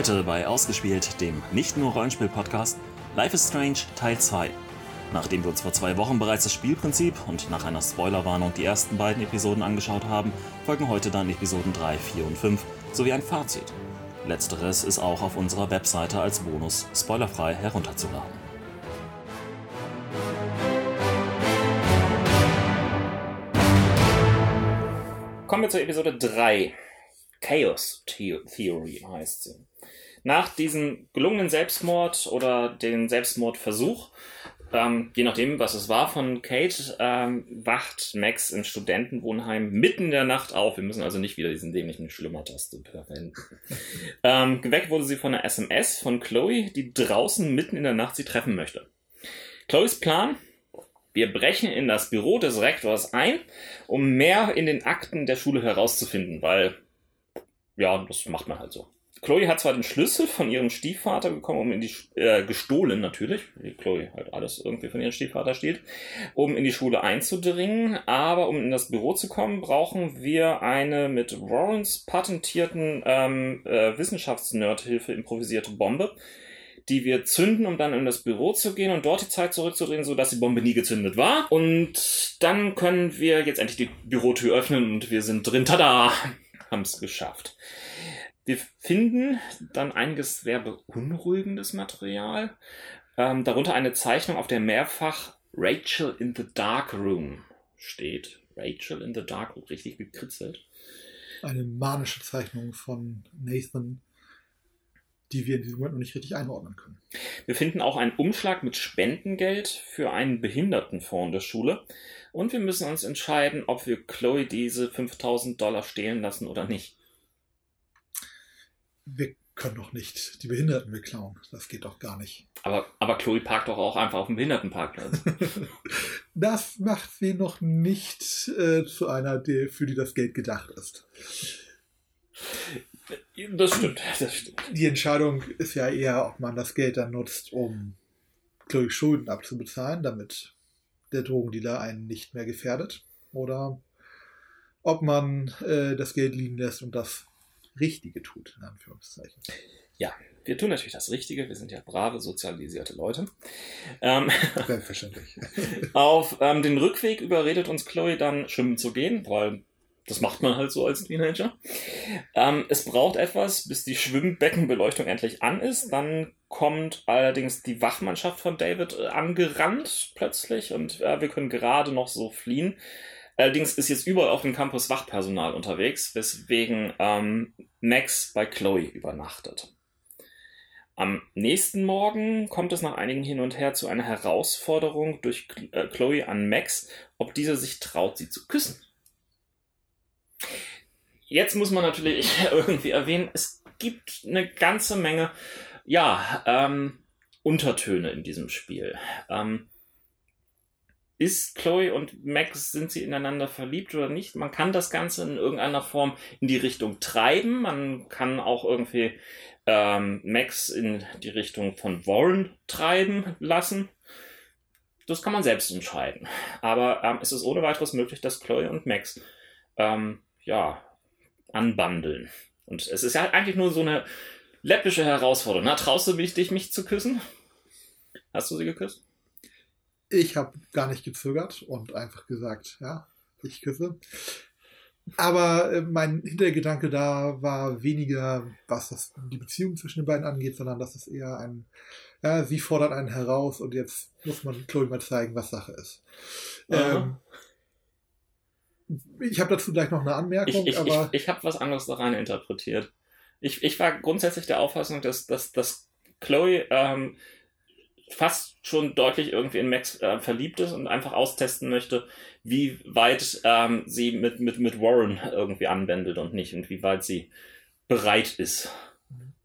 Heute bei Ausgespielt, dem nicht nur Rollenspiel-Podcast, Life is Strange Teil 2. Nachdem wir uns vor zwei Wochen bereits das Spielprinzip und nach einer Spoilerwarnung die ersten beiden Episoden angeschaut haben, folgen heute dann Episoden 3, 4 und 5 sowie ein Fazit. Letzteres ist auch auf unserer Webseite als Bonus spoilerfrei herunterzuladen. Kommen wir zur Episode 3. Chaos Theory heißt sie. Nach diesem gelungenen Selbstmord oder den Selbstmordversuch, ähm, je nachdem, was es war von Kate, ähm, wacht Max im Studentenwohnheim mitten in der Nacht auf. Wir müssen also nicht wieder diesen dämlichen Schlummertaste verwenden. ähm, geweckt wurde sie von einer SMS von Chloe, die draußen mitten in der Nacht sie treffen möchte. Chloes Plan, wir brechen in das Büro des Rektors ein, um mehr in den Akten der Schule herauszufinden, weil, ja, das macht man halt so. Chloe hat zwar den Schlüssel von ihrem Stiefvater bekommen, um in die äh, gestohlen natürlich, wie Chloe halt alles irgendwie von ihrem Stiefvater steht, um in die Schule einzudringen, aber um in das Büro zu kommen, brauchen wir eine mit Warrens patentierten ähm, äh, Wissenschaftsnerdhilfe improvisierte Bombe, die wir zünden, um dann in das Büro zu gehen und dort die Zeit zurückzudrehen, sodass die Bombe nie gezündet war. Und dann können wir jetzt endlich die Bürotür öffnen und wir sind drin. Tada! Haben es geschafft. Wir finden dann einiges sehr beunruhigendes Material. Ähm, darunter eine Zeichnung, auf der mehrfach Rachel in the Dark Room steht. Rachel in the Dark Room, richtig gekritzelt. Eine manische Zeichnung von Nathan, die wir in diesem Moment noch nicht richtig einordnen können. Wir finden auch einen Umschlag mit Spendengeld für einen Behindertenfonds der Schule. Und wir müssen uns entscheiden, ob wir Chloe diese 5000 Dollar stehlen lassen oder nicht wir können doch nicht die Behinderten beklauen. Das geht doch gar nicht. Aber, aber Chloe parkt doch auch einfach auf dem Behindertenparkplatz. das macht sie noch nicht äh, zu einer, die, für die das Geld gedacht ist. Das stimmt, das stimmt. Die Entscheidung ist ja eher, ob man das Geld dann nutzt, um Chloe Schulden abzubezahlen, damit der Drogendealer einen nicht mehr gefährdet. Oder ob man äh, das Geld liegen lässt und das Richtige tut, in Anführungszeichen. Ja, wir tun natürlich das Richtige. Wir sind ja brave, sozialisierte Leute. Ähm, Selbstverständlich. auf ähm, den Rückweg überredet uns Chloe dann, schwimmen zu gehen, weil das macht man halt so als Teenager. Ähm, es braucht etwas, bis die Schwimmbeckenbeleuchtung endlich an ist. Dann kommt allerdings die Wachmannschaft von David äh, angerannt plötzlich und äh, wir können gerade noch so fliehen. Allerdings ist jetzt überall auf dem Campus Wachpersonal unterwegs, weswegen ähm, Max bei Chloe übernachtet. Am nächsten Morgen kommt es nach einigen Hin und Her zu einer Herausforderung durch äh, Chloe an Max, ob dieser sich traut, sie zu küssen. Jetzt muss man natürlich irgendwie erwähnen, es gibt eine ganze Menge, ja, ähm, Untertöne in diesem Spiel. Ähm, ist Chloe und Max, sind sie ineinander verliebt oder nicht? Man kann das Ganze in irgendeiner Form in die Richtung treiben. Man kann auch irgendwie ähm, Max in die Richtung von Warren treiben lassen. Das kann man selbst entscheiden. Aber ähm, es ist ohne weiteres möglich, dass Chloe und Max ähm, ja, anbandeln. Und es ist ja eigentlich nur so eine läppische Herausforderung. Na, traust du dich, mich zu küssen? Hast du sie geküsst? Ich habe gar nicht gezögert und einfach gesagt, ja, ich küsse. Aber äh, mein Hintergedanke da war weniger, was das, die Beziehung zwischen den beiden angeht, sondern dass es eher ein, ja, sie fordert einen heraus und jetzt muss man Chloe mal zeigen, was Sache ist. Ähm, ich habe dazu gleich noch eine Anmerkung, ich, ich, aber. Ich, ich habe was anderes da rein interpretiert. Ich, ich war grundsätzlich der Auffassung, dass, dass, dass Chloe ähm, fast schon deutlich irgendwie in Max äh, verliebt ist und einfach austesten möchte, wie weit ähm, sie mit, mit, mit Warren irgendwie anwendet und nicht und wie weit sie bereit ist,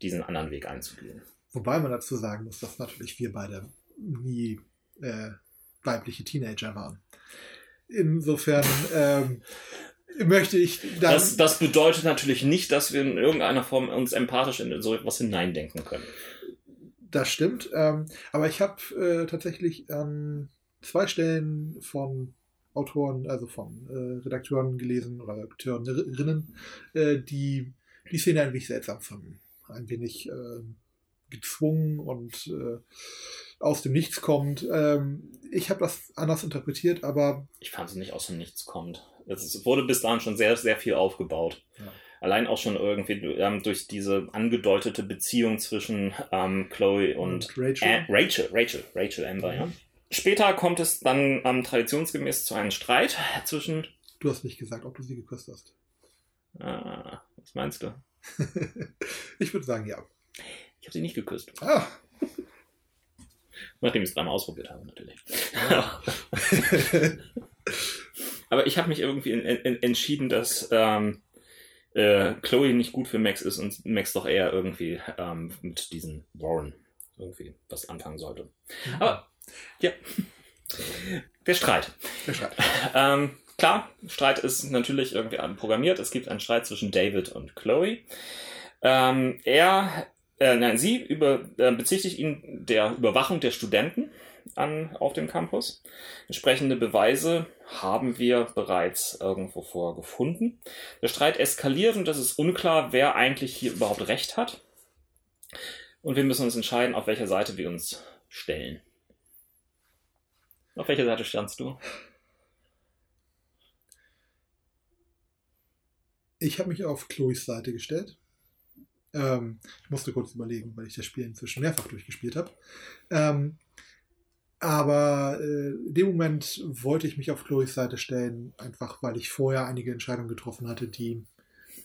diesen anderen Weg einzugehen. Wobei man dazu sagen muss, dass natürlich wir beide nie äh, weibliche Teenager waren. Insofern ähm, möchte ich dann. Das, das bedeutet natürlich nicht, dass wir in irgendeiner Form uns empathisch in so etwas hineindenken können. Das stimmt. Ähm, aber ich habe äh, tatsächlich an zwei Stellen von Autoren, also von äh, Redakteuren gelesen oder Redakteurinnen, äh, die die Szene ein wenig seltsam fanden. Ein wenig äh, gezwungen und äh, aus dem Nichts kommt. Ähm, ich habe das anders interpretiert, aber. Ich fand es nicht aus dem Nichts kommt. Es wurde bis dahin schon sehr, sehr viel aufgebaut. Ja. Allein auch schon irgendwie ähm, durch diese angedeutete Beziehung zwischen ähm, Chloe und, und Rachel. Äh, Rachel. Rachel, Rachel Amber, mhm. ja. Später kommt es dann ähm, traditionsgemäß zu einem Streit zwischen. Du hast nicht gesagt, ob du sie geküsst hast. Ah, was meinst du? ich würde sagen, ja. Ich habe sie nicht geküsst. Ah. Nachdem ich es dreimal ausprobiert habe, natürlich. Ja. Aber ich habe mich irgendwie in, in, entschieden, dass ähm, äh, Chloe nicht gut für Max ist und Max doch eher irgendwie ähm, mit diesen Warren irgendwie was anfangen sollte. Mhm. Aber ja, der Streit. Der Streit. Ähm, klar, Streit ist natürlich irgendwie programmiert. Es gibt einen Streit zwischen David und Chloe. Ähm, er, äh, nein, sie über, äh, bezichtigt ihn der Überwachung der Studenten an, auf dem Campus. Entsprechende Beweise haben wir bereits irgendwo vorgefunden. Der Streit eskaliert und es ist unklar, wer eigentlich hier überhaupt recht hat. Und wir müssen uns entscheiden, auf welcher Seite wir uns stellen. Auf welcher Seite standst du? Ich habe mich auf Chloes Seite gestellt. Ähm, ich musste kurz überlegen, weil ich das Spiel inzwischen mehrfach durchgespielt habe. Ähm, aber äh, in dem Moment wollte ich mich auf Chloes Seite stellen, einfach weil ich vorher einige Entscheidungen getroffen hatte, die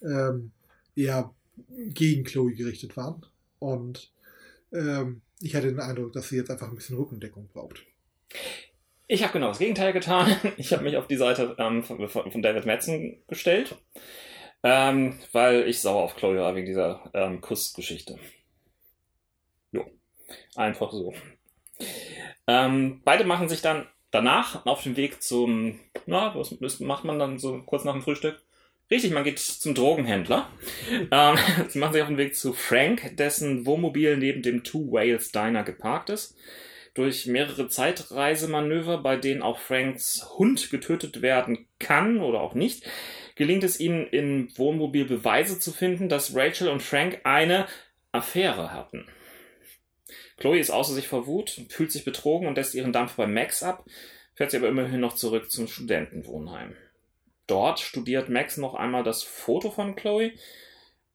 ähm, eher gegen Chloe gerichtet waren. Und ähm, ich hatte den Eindruck, dass sie jetzt einfach ein bisschen Rückendeckung braucht. Ich habe genau das Gegenteil getan. Ich habe mich auf die Seite ähm, von, von, David Madsen gestellt, ähm, weil ich sauer auf Chloe war wegen dieser ähm, Kussgeschichte. Jo, einfach so. Ähm, beide machen sich dann danach auf den Weg zum, na, was macht man dann so kurz nach dem Frühstück? Richtig, man geht zum Drogenhändler. ähm, sie machen sich auf den Weg zu Frank, dessen Wohnmobil neben dem Two Wales Diner geparkt ist durch mehrere Zeitreisemanöver, bei denen auch Franks Hund getötet werden kann oder auch nicht, gelingt es ihnen im Wohnmobil Beweise zu finden, dass Rachel und Frank eine Affäre hatten. Chloe ist außer sich vor Wut, fühlt sich betrogen und lässt ihren Dampf bei Max ab, fährt sie aber immerhin noch zurück zum Studentenwohnheim. Dort studiert Max noch einmal das Foto von Chloe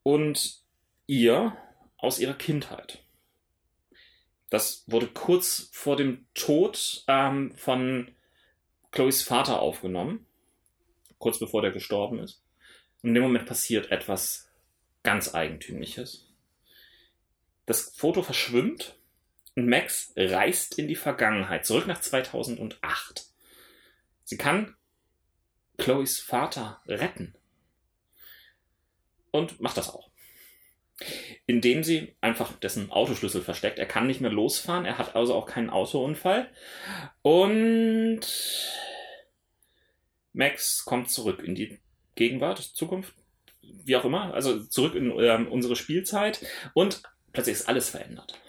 und ihr aus ihrer Kindheit. Das wurde kurz vor dem Tod ähm, von Chloes Vater aufgenommen. Kurz bevor der gestorben ist. Und in dem Moment passiert etwas ganz Eigentümliches. Das Foto verschwimmt und Max reist in die Vergangenheit, zurück nach 2008. Sie kann Chloes Vater retten. Und macht das auch indem sie einfach dessen Autoschlüssel versteckt. Er kann nicht mehr losfahren, er hat also auch keinen Autounfall. Und Max kommt zurück in die Gegenwart, Zukunft, wie auch immer, also zurück in äh, unsere Spielzeit und plötzlich ist alles verändert.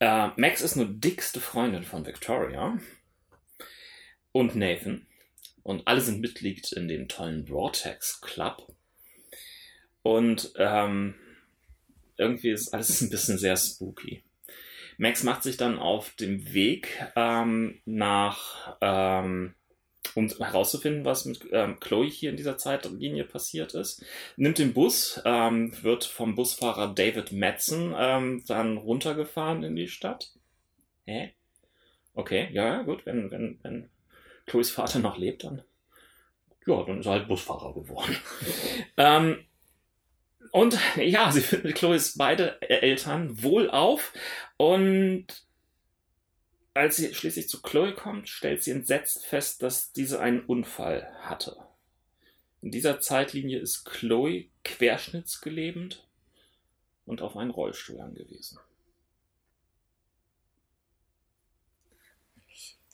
Äh, Max ist nur dickste Freundin von Victoria und Nathan und alle sind Mitglied in dem tollen Vortex Club und ähm, irgendwie ist alles ein bisschen sehr spooky. Max macht sich dann auf dem Weg ähm, nach, ähm, um herauszufinden, was mit ähm, Chloe hier in dieser Zeitlinie passiert ist. Nimmt den Bus, ähm, wird vom Busfahrer David Madsen ähm, dann runtergefahren in die Stadt. Hä? Okay, ja, gut, wenn, wenn, wenn Chloes Vater noch lebt, dann ja, dann ist er halt Busfahrer geworden. ähm, und ja, sie findet mit Chloes beide Eltern wohl auf und als sie schließlich zu Chloe kommt, stellt sie entsetzt fest, dass diese einen Unfall hatte. In dieser Zeitlinie ist Chloe querschnittsgelebend und auf einen Rollstuhl angewiesen.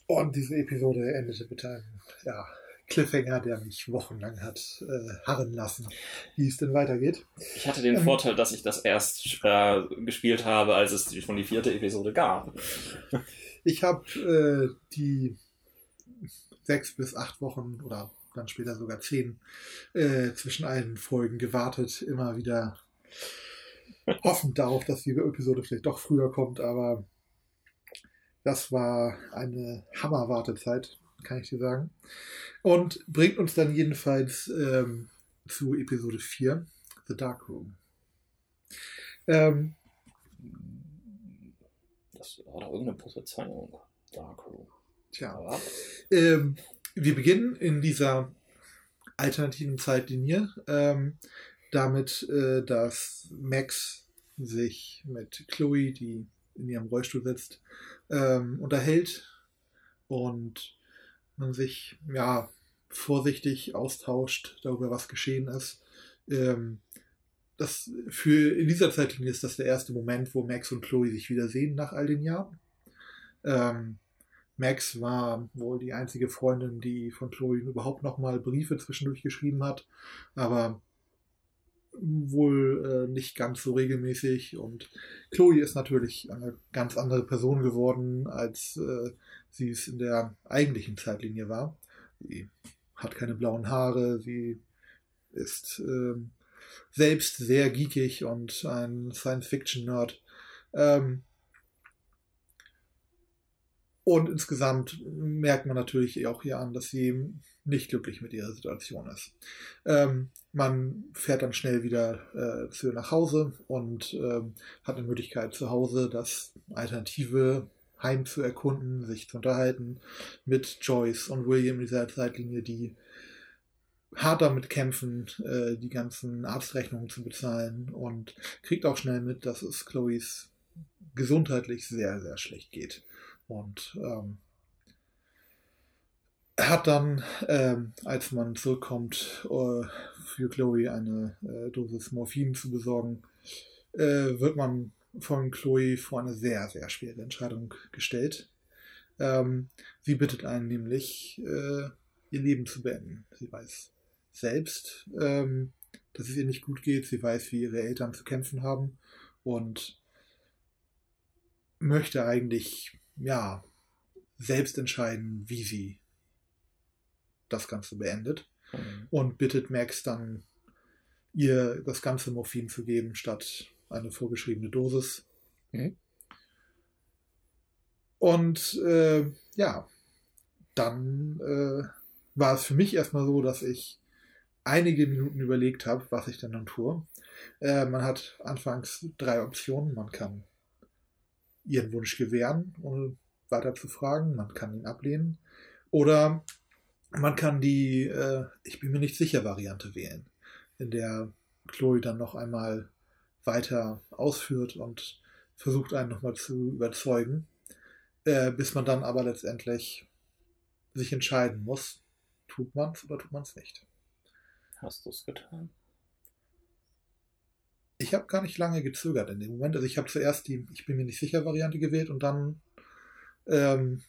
Und diese Episode endete mit einem, ja, Cliffhanger, der mich wochenlang hat äh, harren lassen, wie es denn weitergeht. Ich hatte den ähm, Vorteil, dass ich das erst äh, gespielt habe, als es schon die vierte Episode gab. Ich habe äh, die sechs bis acht Wochen oder dann später sogar zehn äh, zwischen allen Folgen gewartet, immer wieder hoffend darauf, dass die Episode vielleicht doch früher kommt, aber das war eine Hammer-Wartezeit, kann ich dir sagen. Und bringt uns dann jedenfalls ähm, zu Episode 4, The Dark Room. Ähm, das war doch irgendeine Prophezeiung. Dark Room. Tja. Ähm, wir beginnen in dieser alternativen Zeitlinie ähm, damit, äh, dass Max sich mit Chloe, die in ihrem Rollstuhl sitzt, ähm, unterhält und man sich ja vorsichtig austauscht darüber, was geschehen ist. Ähm, das für in dieser Zeitlinie ist das der erste Moment, wo Max und Chloe sich wiedersehen nach all den Jahren. Ähm, Max war wohl die einzige Freundin, die von Chloe überhaupt noch mal Briefe zwischendurch geschrieben hat, aber wohl äh, nicht ganz so regelmäßig. Und Chloe ist natürlich eine ganz andere Person geworden, als äh, sie es in der eigentlichen Zeitlinie war. Sie hat keine blauen Haare, sie ist äh, selbst sehr geekig und ein Science-Fiction-Nerd. Ähm, und insgesamt merkt man natürlich auch hier an, dass sie nicht glücklich mit ihrer Situation ist. Ähm, man fährt dann schnell wieder äh, zu nach Hause und ähm, hat eine Möglichkeit zu Hause das alternative Heim zu erkunden, sich zu unterhalten mit Joyce und William in dieser Zeitlinie, die hart damit kämpfen, äh, die ganzen Arztrechnungen zu bezahlen und kriegt auch schnell mit, dass es Chloes gesundheitlich sehr, sehr schlecht geht. Und ähm, hat dann, ähm, als man zurückkommt, äh, für Chloe eine äh, Dosis Morphin zu besorgen, äh, wird man von Chloe vor eine sehr, sehr schwere Entscheidung gestellt. Ähm, sie bittet einen nämlich, äh, ihr Leben zu beenden. Sie weiß selbst, ähm, dass es ihr nicht gut geht. Sie weiß, wie ihre Eltern zu kämpfen haben und möchte eigentlich ja, selbst entscheiden, wie sie das Ganze beendet. Mhm. Und bittet Max dann, ihr das ganze Morphin zu geben, statt eine vorgeschriebene Dosis. Mhm. Und äh, ja, dann äh, war es für mich erstmal so, dass ich einige Minuten überlegt habe, was ich denn dann tue. Äh, man hat anfangs drei Optionen. Man kann ihren Wunsch gewähren, ohne weiter zu fragen. Man kann ihn ablehnen. Oder man kann die äh, Ich bin mir nicht sicher Variante wählen, in der Chloe dann noch einmal weiter ausführt und versucht einen nochmal zu überzeugen, äh, bis man dann aber letztendlich sich entscheiden muss, tut man es oder tut man es nicht. Hast du es getan? ich habe gar nicht lange gezögert in dem Moment. Also ich habe zuerst die Ich bin mir nicht sicher Variante gewählt und dann ähm,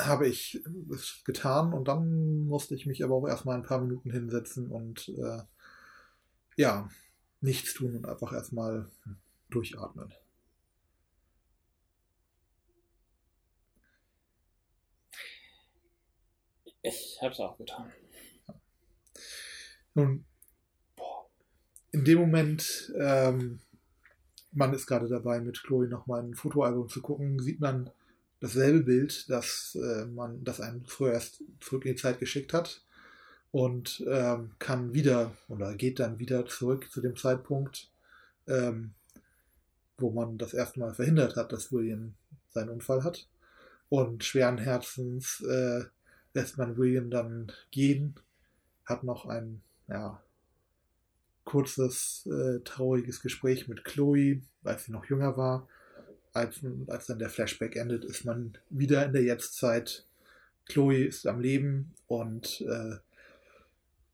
habe ich es getan und dann musste ich mich aber auch erstmal ein paar Minuten hinsetzen und äh, ja, nichts tun und einfach erstmal durchatmen. Ich habe es auch getan. Nun, in dem Moment, ähm, man ist gerade dabei, mit Chloe nochmal ein Fotoalbum zu gucken, sieht man dasselbe Bild, das äh, man, das einen früher erst zurück in die Zeit geschickt hat und ähm, kann wieder oder geht dann wieder zurück zu dem Zeitpunkt, ähm, wo man das erste Mal verhindert hat, dass William seinen Unfall hat. Und schweren Herzens äh, lässt man William dann gehen, hat noch ein ja, kurzes, äh, trauriges Gespräch mit Chloe, als sie noch jünger war. Als, als dann der Flashback endet, ist man wieder in der Jetztzeit. Chloe ist am Leben und äh,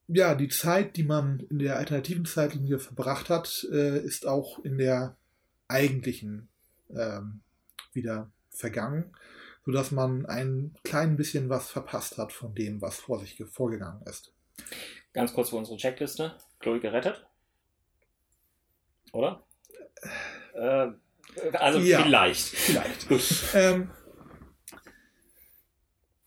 ja, die Zeit, die man in der alternativen Zeitlinie verbracht hat, äh, ist auch in der eigentlichen ähm, wieder vergangen, sodass man ein klein bisschen was verpasst hat von dem, was vor sich vorgegangen ist. Ganz kurz für unsere Checkliste. Chloe gerettet? Oder? Äh, also ja, vielleicht. Vielleicht. Ähm,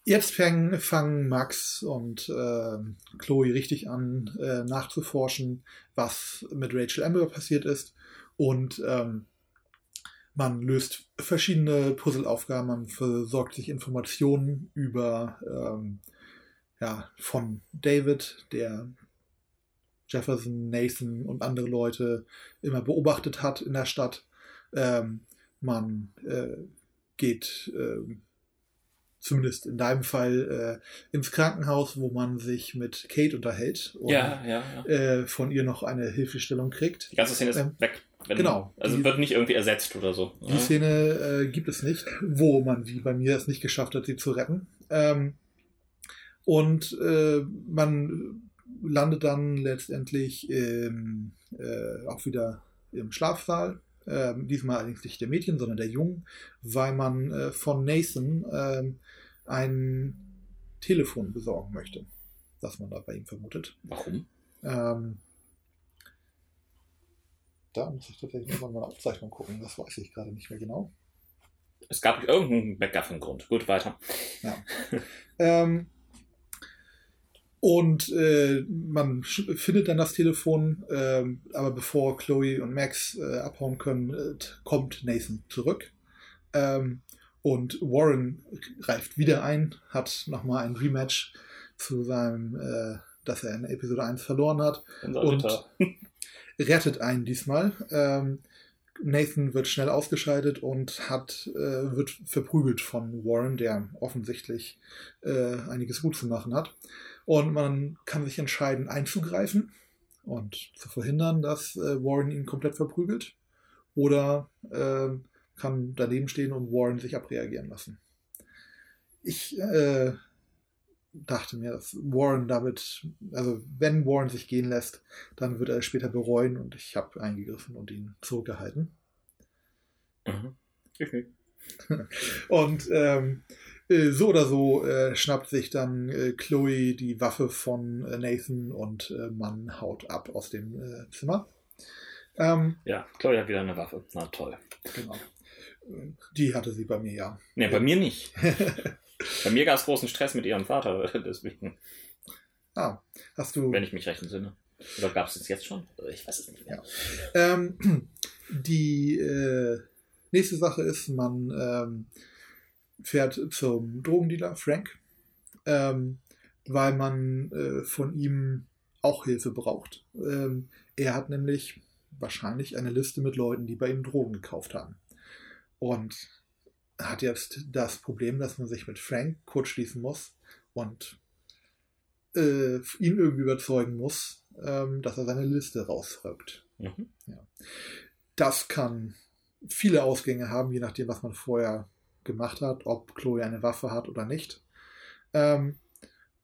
jetzt fangen, fangen Max und äh, Chloe richtig an äh, nachzuforschen, was mit Rachel Amber passiert ist. Und ähm, man löst verschiedene Puzzleaufgaben, man versorgt sich Informationen über ähm, ja, von David, der Jefferson, Nathan und andere Leute immer beobachtet hat in der Stadt. Ähm, man äh, geht äh, zumindest in deinem Fall äh, ins Krankenhaus, wo man sich mit Kate unterhält und Ja, ja, ja. äh, von ihr noch eine Hilfestellung kriegt. Die ganze Szene ist Ähm, weg. Wenn, genau. Also Die- wird nicht irgendwie ersetzt oder so. Die Szene äh, gibt es nicht, wo man wie bei mir es nicht geschafft hat, sie zu retten. Ähm, und äh, man landet dann letztendlich im, äh, auch wieder im Schlafsaal. Ähm, diesmal allerdings nicht der Mädchen, sondern der Jungen, weil man äh, von Nathan ähm, ein Telefon besorgen möchte, das man da bei ihm vermutet. Warum? Ähm, da muss ich tatsächlich nochmal meine Aufzeichnung gucken, das weiß ich gerade nicht mehr genau. Es gab irgendeinen MacGuffin-Grund. Gut, weiter. Ähm, und äh, man findet dann das Telefon, ähm, aber bevor Chloe und Max äh, abhauen können, äh, kommt Nathan zurück. Ähm, und Warren greift wieder ein, hat nochmal ein Rematch zu seinem, äh, das er in Episode 1 verloren hat. Unser Und- Ritter. rettet einen diesmal. Ähm, Nathan wird schnell ausgeschaltet und hat, äh, wird verprügelt von Warren, der offensichtlich äh, einiges gut zu machen hat. Und man kann sich entscheiden, einzugreifen und zu verhindern, dass äh, Warren ihn komplett verprügelt. Oder äh, kann daneben stehen und Warren sich abreagieren lassen. Ich äh, dachte mir, dass Warren damit, also wenn Warren sich gehen lässt, dann wird er es später bereuen und ich habe eingegriffen und ihn zurückgehalten. Mhm. Nicht. Und ähm, äh, so oder so äh, schnappt sich dann äh, Chloe die Waffe von äh, Nathan und äh, man haut ab aus dem äh, Zimmer. Ähm, Ja, Chloe hat wieder eine Waffe. Na toll. genau. Äh, Die hatte sie bei mir ja. Nee, bei mir nicht. Bei mir gab es großen Stress mit ihrem Vater, deswegen, ah, hast du. wenn ich mich recht entsinne. Oder gab es das jetzt schon? Ich weiß es nicht mehr. Ähm, die äh, nächste Sache ist, man ähm, fährt zum Drogendealer Frank, ähm, weil man äh, von ihm auch Hilfe braucht. Ähm, er hat nämlich wahrscheinlich eine Liste mit Leuten, die bei ihm Drogen gekauft haben. Und hat jetzt das Problem, dass man sich mit Frank kurzschließen muss und äh, ihn irgendwie überzeugen muss, ähm, dass er seine Liste rausrückt. Mhm. Das kann viele Ausgänge haben, je nachdem, was man vorher gemacht hat, ob Chloe eine Waffe hat oder nicht. Ähm,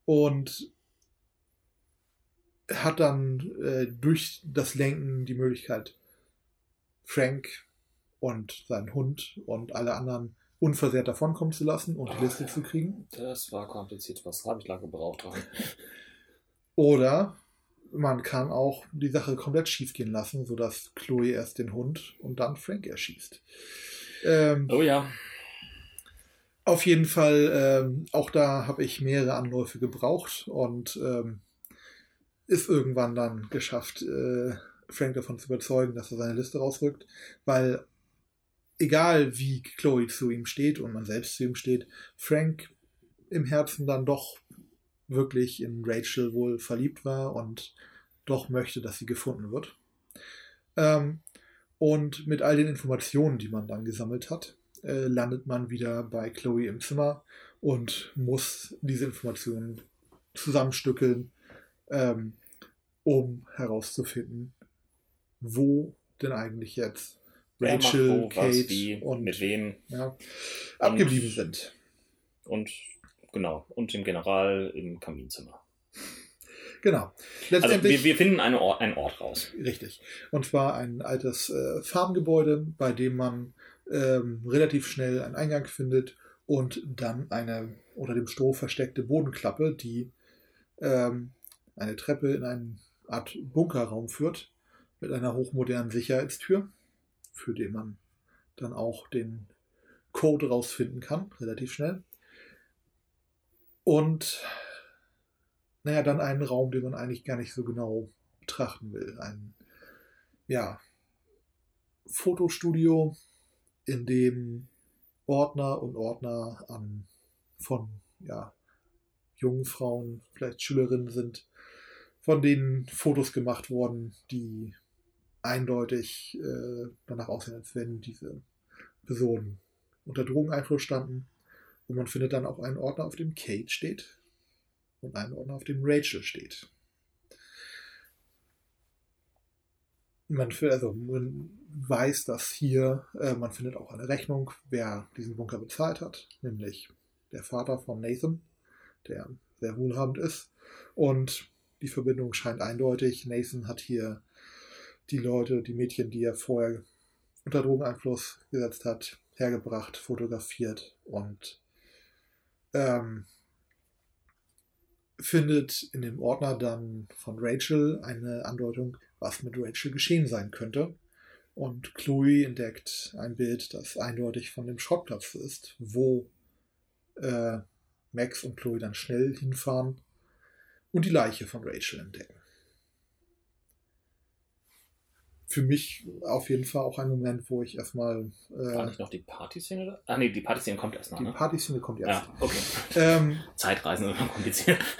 und hat dann äh, durch das Lenken die Möglichkeit, Frank und seinen Hund und alle anderen unversehrt davonkommen zu lassen und die Liste ja. zu kriegen. Das war kompliziert. Was habe ich lange gebraucht? Oder man kann auch die Sache komplett schief gehen lassen, sodass Chloe erst den Hund und dann Frank erschießt. Ähm, Oh ja. Auf jeden Fall, ähm, auch da habe ich mehrere Anläufe gebraucht und ähm, ist irgendwann dann geschafft, äh, Frank davon zu überzeugen, dass er seine Liste rausrückt, weil egal wie Chloe zu ihm steht und man selbst zu ihm steht, Frank im Herzen dann doch wirklich in Rachel wohl verliebt war und doch möchte, dass sie gefunden wird. Ähm, und mit all den Informationen, die man dann gesammelt hat, äh, landet man wieder bei Chloe im Zimmer und muss diese Informationen zusammenstückeln, ähm, um herauszufinden, wo denn eigentlich jetzt Rachel, wo, was, Kate wie, und mit wem ja, abgeblieben sind. und genau. Und dem General im Kaminzimmer. Genau. Also wir, wir finden eine Ort, einen Ort raus. Richtig. Und zwar ein altes äh, Farmgebäude, bei dem man ähm, relativ schnell einen Eingang findet und dann eine unter dem Stroh versteckte Bodenklappe, die ähm, eine Treppe in eine Art Bunkerraum führt, mit einer hochmodernen Sicherheitstür, für den man dann auch den Code rausfinden kann, relativ schnell. Und naja, dann einen Raum, den man eigentlich gar nicht so genau betrachten will. Ein, ja, Fotostudio, in dem Ordner und Ordner an von ja, jungen Frauen, vielleicht Schülerinnen sind, von denen Fotos gemacht wurden, die eindeutig äh, danach aussehen, als wenn diese Personen unter Drogeneinfluss standen. Und man findet dann auch einen Ordner, auf dem Kate steht und einen Ordner, auf dem Rachel steht. Man, also, man weiß, dass hier, äh, man findet auch eine Rechnung, wer diesen Bunker bezahlt hat, nämlich der Vater von Nathan, der sehr wohlhabend ist. Und die Verbindung scheint eindeutig. Nathan hat hier die Leute, die Mädchen, die er vorher unter Drogeneinfluss gesetzt hat, hergebracht, fotografiert und ähm, findet in dem Ordner dann von Rachel eine Andeutung, was mit Rachel geschehen sein könnte. Und Chloe entdeckt ein Bild, das eindeutig von dem Schrottplatz ist, wo äh, Max und Chloe dann schnell hinfahren und die Leiche von Rachel entdecken. Für mich auf jeden Fall auch ein Moment, wo ich erstmal. Äh, War nicht noch die Partyszene? Ah, nee, die Partyszene kommt erst noch. Die ne? Partyszene kommt erst. Ja, okay. Ähm, Zeitreisen immer kompliziert.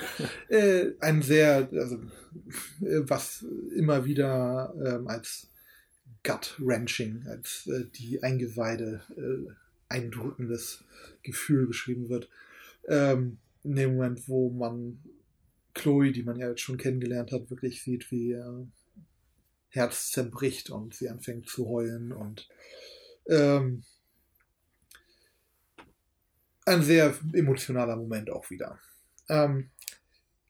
Äh, ein sehr, also, äh, was immer wieder ähm, als gut-wrenching, als äh, die Eingeweide äh, eindrückendes Gefühl beschrieben wird. Ähm, in dem Moment, wo man Chloe, die man ja jetzt schon kennengelernt hat, wirklich sieht, wie ihr Herz zerbricht und sie anfängt zu heulen und ähm, ein sehr emotionaler Moment auch wieder. Ähm,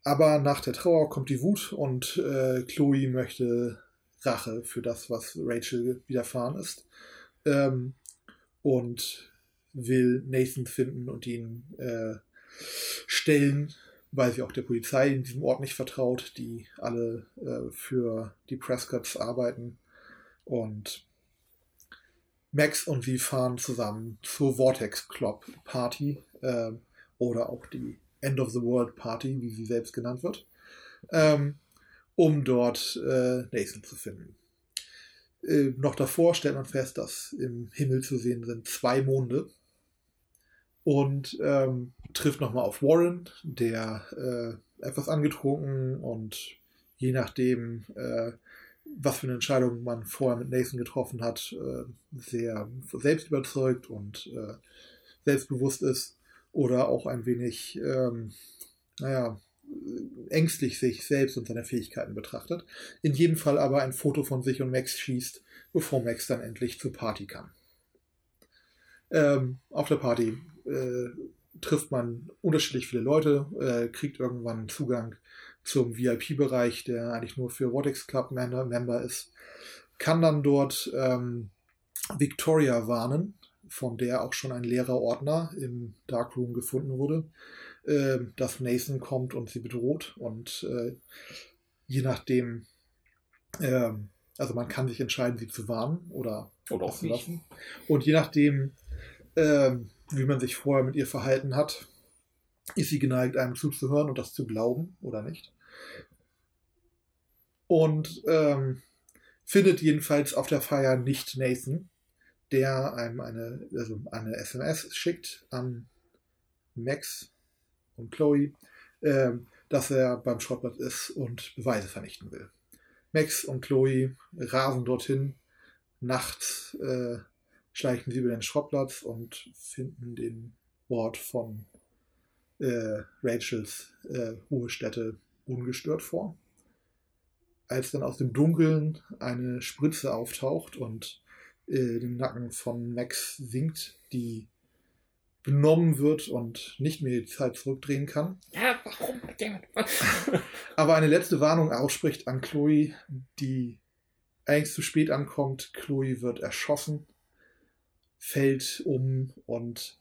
aber nach der Trauer kommt die Wut und äh, Chloe möchte Rache für das, was Rachel widerfahren ist. Ähm, und will Nathan finden und ihn äh, stellen, weil sie auch der Polizei in diesem Ort nicht vertraut, die alle äh, für die Prescotts arbeiten. Und Max und sie fahren zusammen zur Vortex Club Party äh, oder auch die End of the World Party, wie sie selbst genannt wird. Ähm, um dort äh, Nathan zu finden. Äh, noch davor stellt man fest, dass im Himmel zu sehen sind zwei Monde und ähm, trifft nochmal auf Warren, der äh, etwas angetrunken und je nachdem, äh, was für eine Entscheidung man vorher mit Nathan getroffen hat, äh, sehr selbstüberzeugt und äh, selbstbewusst ist oder auch ein wenig, ähm, naja, ängstlich sich selbst und seine Fähigkeiten betrachtet. In jedem Fall aber ein Foto von sich und Max schießt, bevor Max dann endlich zur Party kann. Ähm, auf der Party äh, trifft man unterschiedlich viele Leute, äh, kriegt irgendwann Zugang zum VIP-Bereich, der eigentlich nur für Vortex Club Member ist, kann dann dort ähm, Victoria warnen, von der auch schon ein leerer Ordner im Darkroom gefunden wurde, äh, dass Nathan kommt und sie bedroht. Und äh, je nachdem, äh, also man kann sich entscheiden, sie zu warnen oder, oder auch zu lassen. Und je nachdem, äh, wie man sich vorher mit ihr verhalten hat, ist sie geneigt, einem zuzuhören und das zu glauben oder nicht. Und ähm, findet jedenfalls auf der Feier nicht Nathan, der einem eine, also eine SMS schickt an Max und Chloe, äh, dass er beim Schrottplatz ist und Beweise vernichten will. Max und Chloe rasen dorthin. Nachts äh, schleichen sie über den Schrottplatz und finden den Ort von äh, Rachels äh, Ruhestätte ungestört vor. Als dann aus dem Dunkeln eine Spritze auftaucht und äh, den Nacken von Max sinkt, die benommen wird und nicht mehr die Zeit zurückdrehen kann. Ja, warum? Aber eine letzte Warnung ausspricht an Chloe, die eigentlich zu spät ankommt. Chloe wird erschossen, fällt um und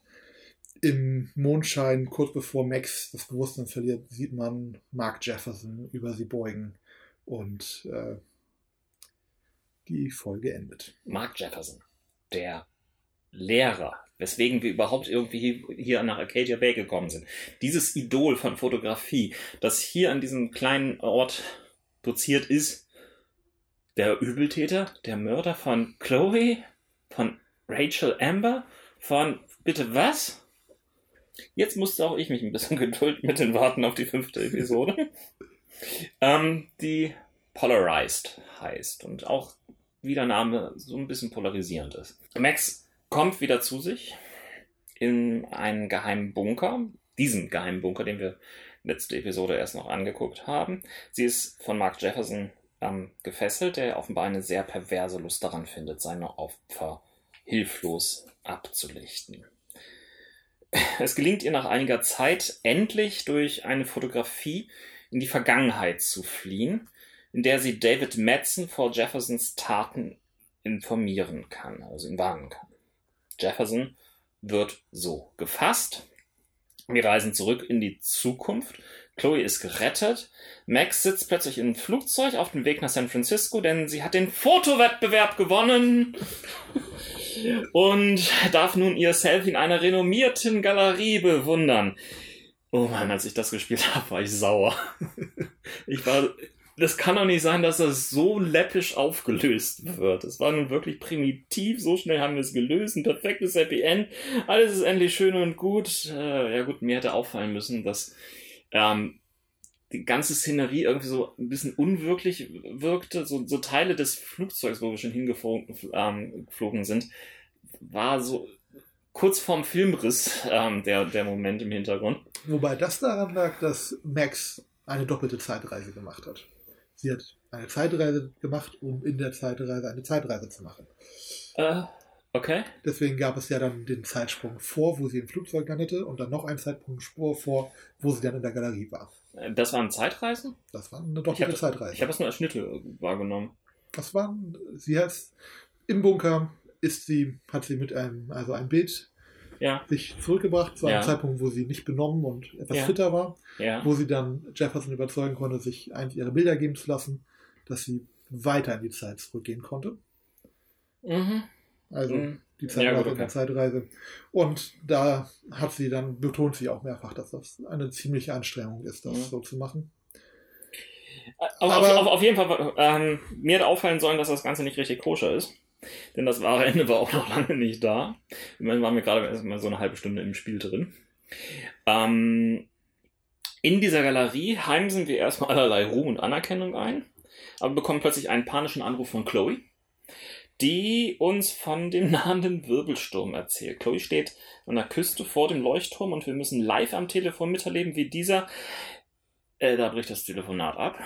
im Mondschein, kurz bevor Max das Bewusstsein verliert, sieht man Mark Jefferson über sie beugen und äh, die Folge endet. Mark Jefferson, der Lehrer, weswegen wir überhaupt irgendwie hier nach Arcadia Bay gekommen sind. Dieses Idol von Fotografie, das hier an diesem kleinen Ort doziert ist, der Übeltäter, der Mörder von Chloe, von Rachel Amber, von bitte was? Jetzt musste auch ich mich ein bisschen gedulden mit den Warten auf die fünfte Episode. ähm, die Polarized heißt und auch wie der Name so ein bisschen polarisierend ist. Max kommt wieder zu sich in einen geheimen Bunker, diesen geheimen Bunker, den wir letzte Episode erst noch angeguckt haben. Sie ist von Mark Jefferson ähm, gefesselt, der offenbar eine sehr perverse Lust daran findet, seine Opfer hilflos abzulichten. Es gelingt ihr nach einiger Zeit endlich durch eine Fotografie in die Vergangenheit zu fliehen, in der sie David Madsen vor Jeffersons Taten informieren kann, also ihn warnen kann. Jefferson wird so gefasst. Wir reisen zurück in die Zukunft. Chloe ist gerettet. Max sitzt plötzlich im Flugzeug auf dem Weg nach San Francisco, denn sie hat den Fotowettbewerb gewonnen und darf nun ihr Selfie in einer renommierten Galerie bewundern. Oh Mann, als ich das gespielt habe, war ich sauer. Ich war, das kann doch nicht sein, dass das so läppisch aufgelöst wird. Es war nun wirklich primitiv, so schnell haben wir es gelöst, ein perfektes Happy End, alles ist endlich schön und gut. Äh, ja gut, mir hätte auffallen müssen, dass ähm, die ganze Szenerie irgendwie so ein bisschen unwirklich wirkte. So, so Teile des Flugzeugs, wo wir schon hingeflogen ähm, sind, war so kurz vorm Filmriss ähm, der, der Moment im Hintergrund. Wobei das daran lag, dass Max eine doppelte Zeitreise gemacht hat. Sie hat eine Zeitreise gemacht, um in der Zeitreise eine Zeitreise zu machen. Äh, okay. Deswegen gab es ja dann den Zeitsprung vor, wo sie im Flugzeug landete, und dann noch einen Zeitsprung vor, wo sie dann in der Galerie war. Das waren Zeitreisen? Das war eine doppelte ich Zeitreise. Ich habe das nur als Schnitte wahrgenommen. Das waren, sie hat im Bunker ist sie, hat sie mit einem, also ein Bild ja. sich zurückgebracht zu einem Ja. Zeitpunkt, wo sie nicht benommen und etwas Ja. fitter war, wo sie dann Jefferson überzeugen konnte, sich eins ihrer Bilder geben zu lassen, dass sie weiter in die Zeit zurückgehen konnte. Mhm. Also Mhm. Die Ja, Zeitreise gut, und okay. Zeitreise. Und da hat sie dann, betont sie auch mehrfach, dass das eine ziemliche Anstrengung ist, das Mhm. so zu machen. Aber, Aber- auf, auf, auf jeden Fall, ähm, mir hat auffallen sollen, dass das Ganze nicht richtig koscher ist. Denn das wahre Ende war auch noch lange nicht da. Immerhin waren wir gerade erst mal so eine halbe Stunde im Spiel drin. Ähm, in dieser Galerie heimsen wir erstmal allerlei Ruhm und Anerkennung ein, aber bekommen plötzlich einen panischen Anruf von Chloe, die uns von dem nahenden Wirbelsturm erzählt. Chloe steht an der Küste vor dem Leuchtturm und wir müssen live am Telefon miterleben, wie dieser äh, da bricht das Telefonat ab.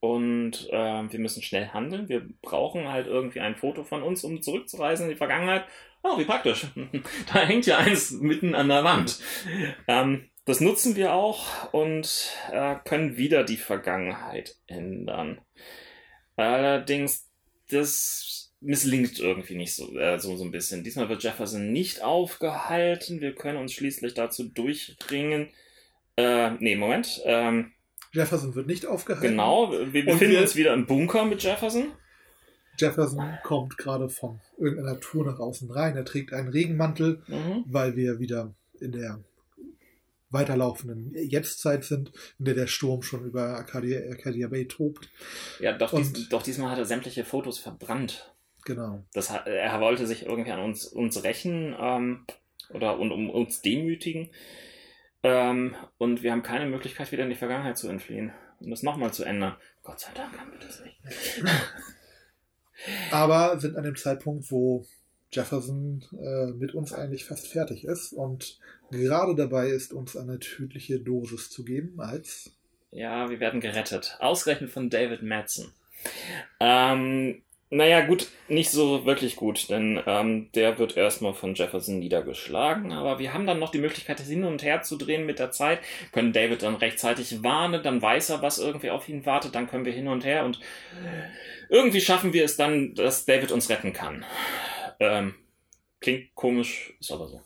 Und äh, wir müssen schnell handeln. Wir brauchen halt irgendwie ein Foto von uns, um zurückzureisen in die Vergangenheit. Oh, wie praktisch. da hängt ja eins mitten an der Wand. Ähm, das nutzen wir auch und äh, können wieder die Vergangenheit ändern. Allerdings, das misslingt irgendwie nicht so, äh, so, so ein bisschen. Diesmal wird Jefferson nicht aufgehalten. Wir können uns schließlich dazu durchringen, äh, nee, Moment. Ähm, Jefferson wird nicht aufgehalten. genau, wir befinden wir- uns wieder im Bunker mit Jefferson. Jefferson kommt gerade von irgendeiner Tour nach außen rein. Er trägt einen Regenmantel, Mhm. weil wir wieder in der weiterlaufenden Jetztzeit sind, in der der Sturm schon über Arcadia, Arcadia Bay tobt. Ja, doch, dies, doch diesmal hat er sämtliche Fotos verbrannt. Genau. Das, hat- er wollte sich irgendwie an uns, uns rächen ähm, oder und, um uns demütigen. Ähm, und wir haben keine Möglichkeit, wieder in die Vergangenheit zu entfliehen und das nochmal zu ändern. Gott sei Dank haben wir das nicht. Aber sind an dem Zeitpunkt, wo Jefferson äh, mit uns eigentlich fast fertig ist und gerade dabei ist, uns eine tödliche Dosis zu geben, als Ja, wir werden gerettet. Ausgerechnet von David Madsen. Ähm, naja, gut, nicht so wirklich gut, denn ähm, der wird erstmal von Jefferson niedergeschlagen, aber wir haben dann noch die Möglichkeit, das hin und her zu drehen mit der Zeit, können David dann rechtzeitig warnen, dann weiß er, was irgendwie auf ihn wartet, dann können wir hin und her und irgendwie schaffen wir es dann, dass David uns retten kann. Ähm, klingt komisch, ist aber so.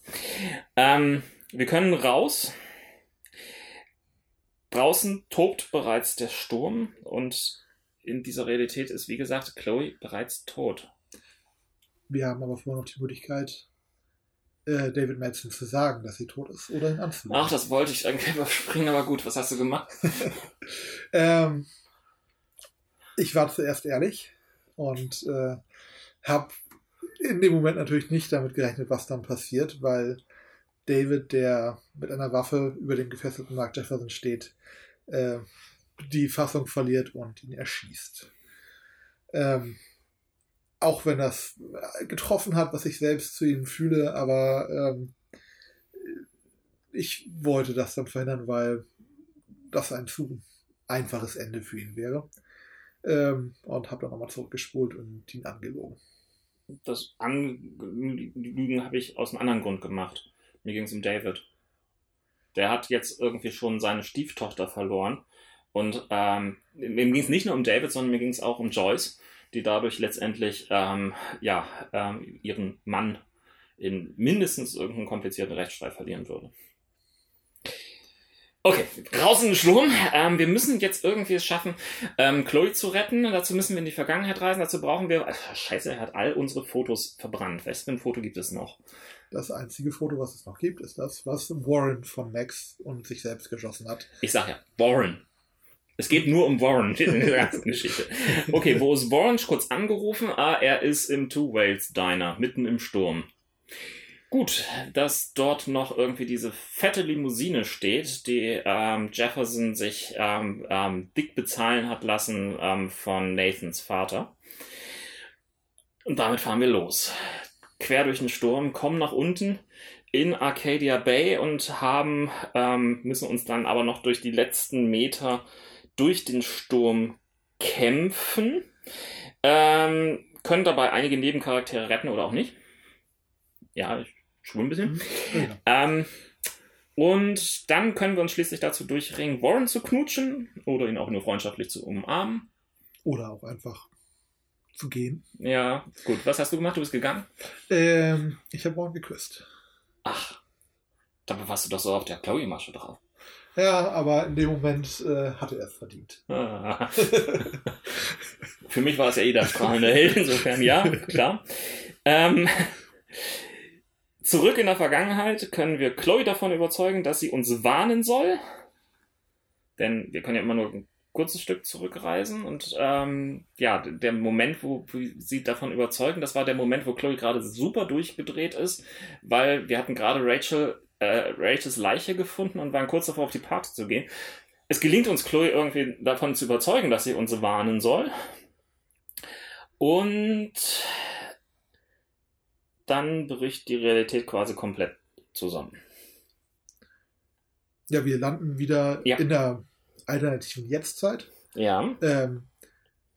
Ähm, wir können raus. Draußen tobt bereits der Sturm und in dieser Realität ist, wie gesagt, Chloe bereits tot. wir haben aber vorher noch die Möglichkeit, äh, David Madsen zu sagen, dass sie tot ist oder ihn anzulegen. Ach, das wollte ich eigentlich überspringen, aber gut, was hast du gemacht? Ähm, ich war zuerst ehrlich. und äh, habe in dem Moment natürlich nicht damit gerechnet, was dann passiert, weil David, der mit einer Waffe über dem gefesselten Mark Jefferson steht, äh, die Fassung verliert und ihn erschießt. Ähm, auch wenn das getroffen hat, was ich selbst zu ihm fühle, aber ähm, ich wollte das dann verhindern, weil das ein zu einfaches Ende für ihn wäre. Ähm, und habe dann nochmal zurückgespult und ihn angelogen. Das Anlügen habe ich aus einem anderen Grund gemacht. Mir ging es um David. Der hat jetzt irgendwie schon seine Stieftochter verloren. Und ähm, mir ging es nicht nur um David, sondern mir ging es auch um Joyce, die dadurch letztendlich ähm, ja, ähm, ihren Mann in mindestens irgendeinen komplizierten Rechtsstreit verlieren würde. Okay, draußen Sturm. Ähm, wir müssen jetzt irgendwie es schaffen, ähm, Chloe zu retten. Dazu müssen wir in die Vergangenheit reisen. Dazu brauchen wir. Ach, scheiße, er hat all unsere Fotos verbrannt. Welches für ein Foto gibt es noch? Das einzige Foto, was es noch gibt, ist das, was Warren von Max und sich selbst geschossen hat. Ich sag ja, Warren. Es geht nur um Warren in der ganzen Geschichte. Okay, wo ist Warren? Kurz angerufen. Ah, er ist im Two Wales Diner, mitten im Sturm. Gut, dass dort noch irgendwie diese fette Limousine steht, die ähm, Jefferson sich ähm, ähm, dick bezahlen hat lassen ähm, von Nathans Vater. Und damit fahren wir los. Quer durch den Sturm, kommen nach unten in Arcadia Bay und haben, ähm, müssen uns dann aber noch durch die letzten Meter durch den Sturm kämpfen. Ähm, können dabei einige Nebencharaktere retten oder auch nicht. Ja, ich schwimmen ein bisschen. Mhm. Ja. Ähm, und dann können wir uns schließlich dazu durchringen, Warren zu knutschen oder ihn auch nur freundschaftlich zu umarmen. Oder auch einfach zu gehen. Ja, gut. Was hast du gemacht? Du bist gegangen? Ähm, ich habe Warren geküsst. Ach, dabei warst du doch so auf der Chloe-Masche drauf. Ja, aber in dem Moment äh, hatte er es verdient. Ah. Für mich war es ja eh der strahlende Held, insofern ja, klar. Ähm, Zurück in der Vergangenheit können wir Chloe davon überzeugen, dass sie uns warnen soll. Denn wir können ja immer nur ein kurzes Stück zurückreisen. Und ähm, ja, der Moment, wo sie davon überzeugen, das war der Moment, wo Chloe gerade super durchgedreht ist, weil wir hatten gerade Rachel, äh, Rachels Leiche gefunden und waren kurz davor, auf die Party zu gehen. Es gelingt uns, Chloe irgendwie davon zu überzeugen, dass sie uns warnen soll. Und dann bricht die Realität quasi komplett zusammen. Ja, wir landen wieder ja. in der alternativen Jetztzeit. Ja. Ähm,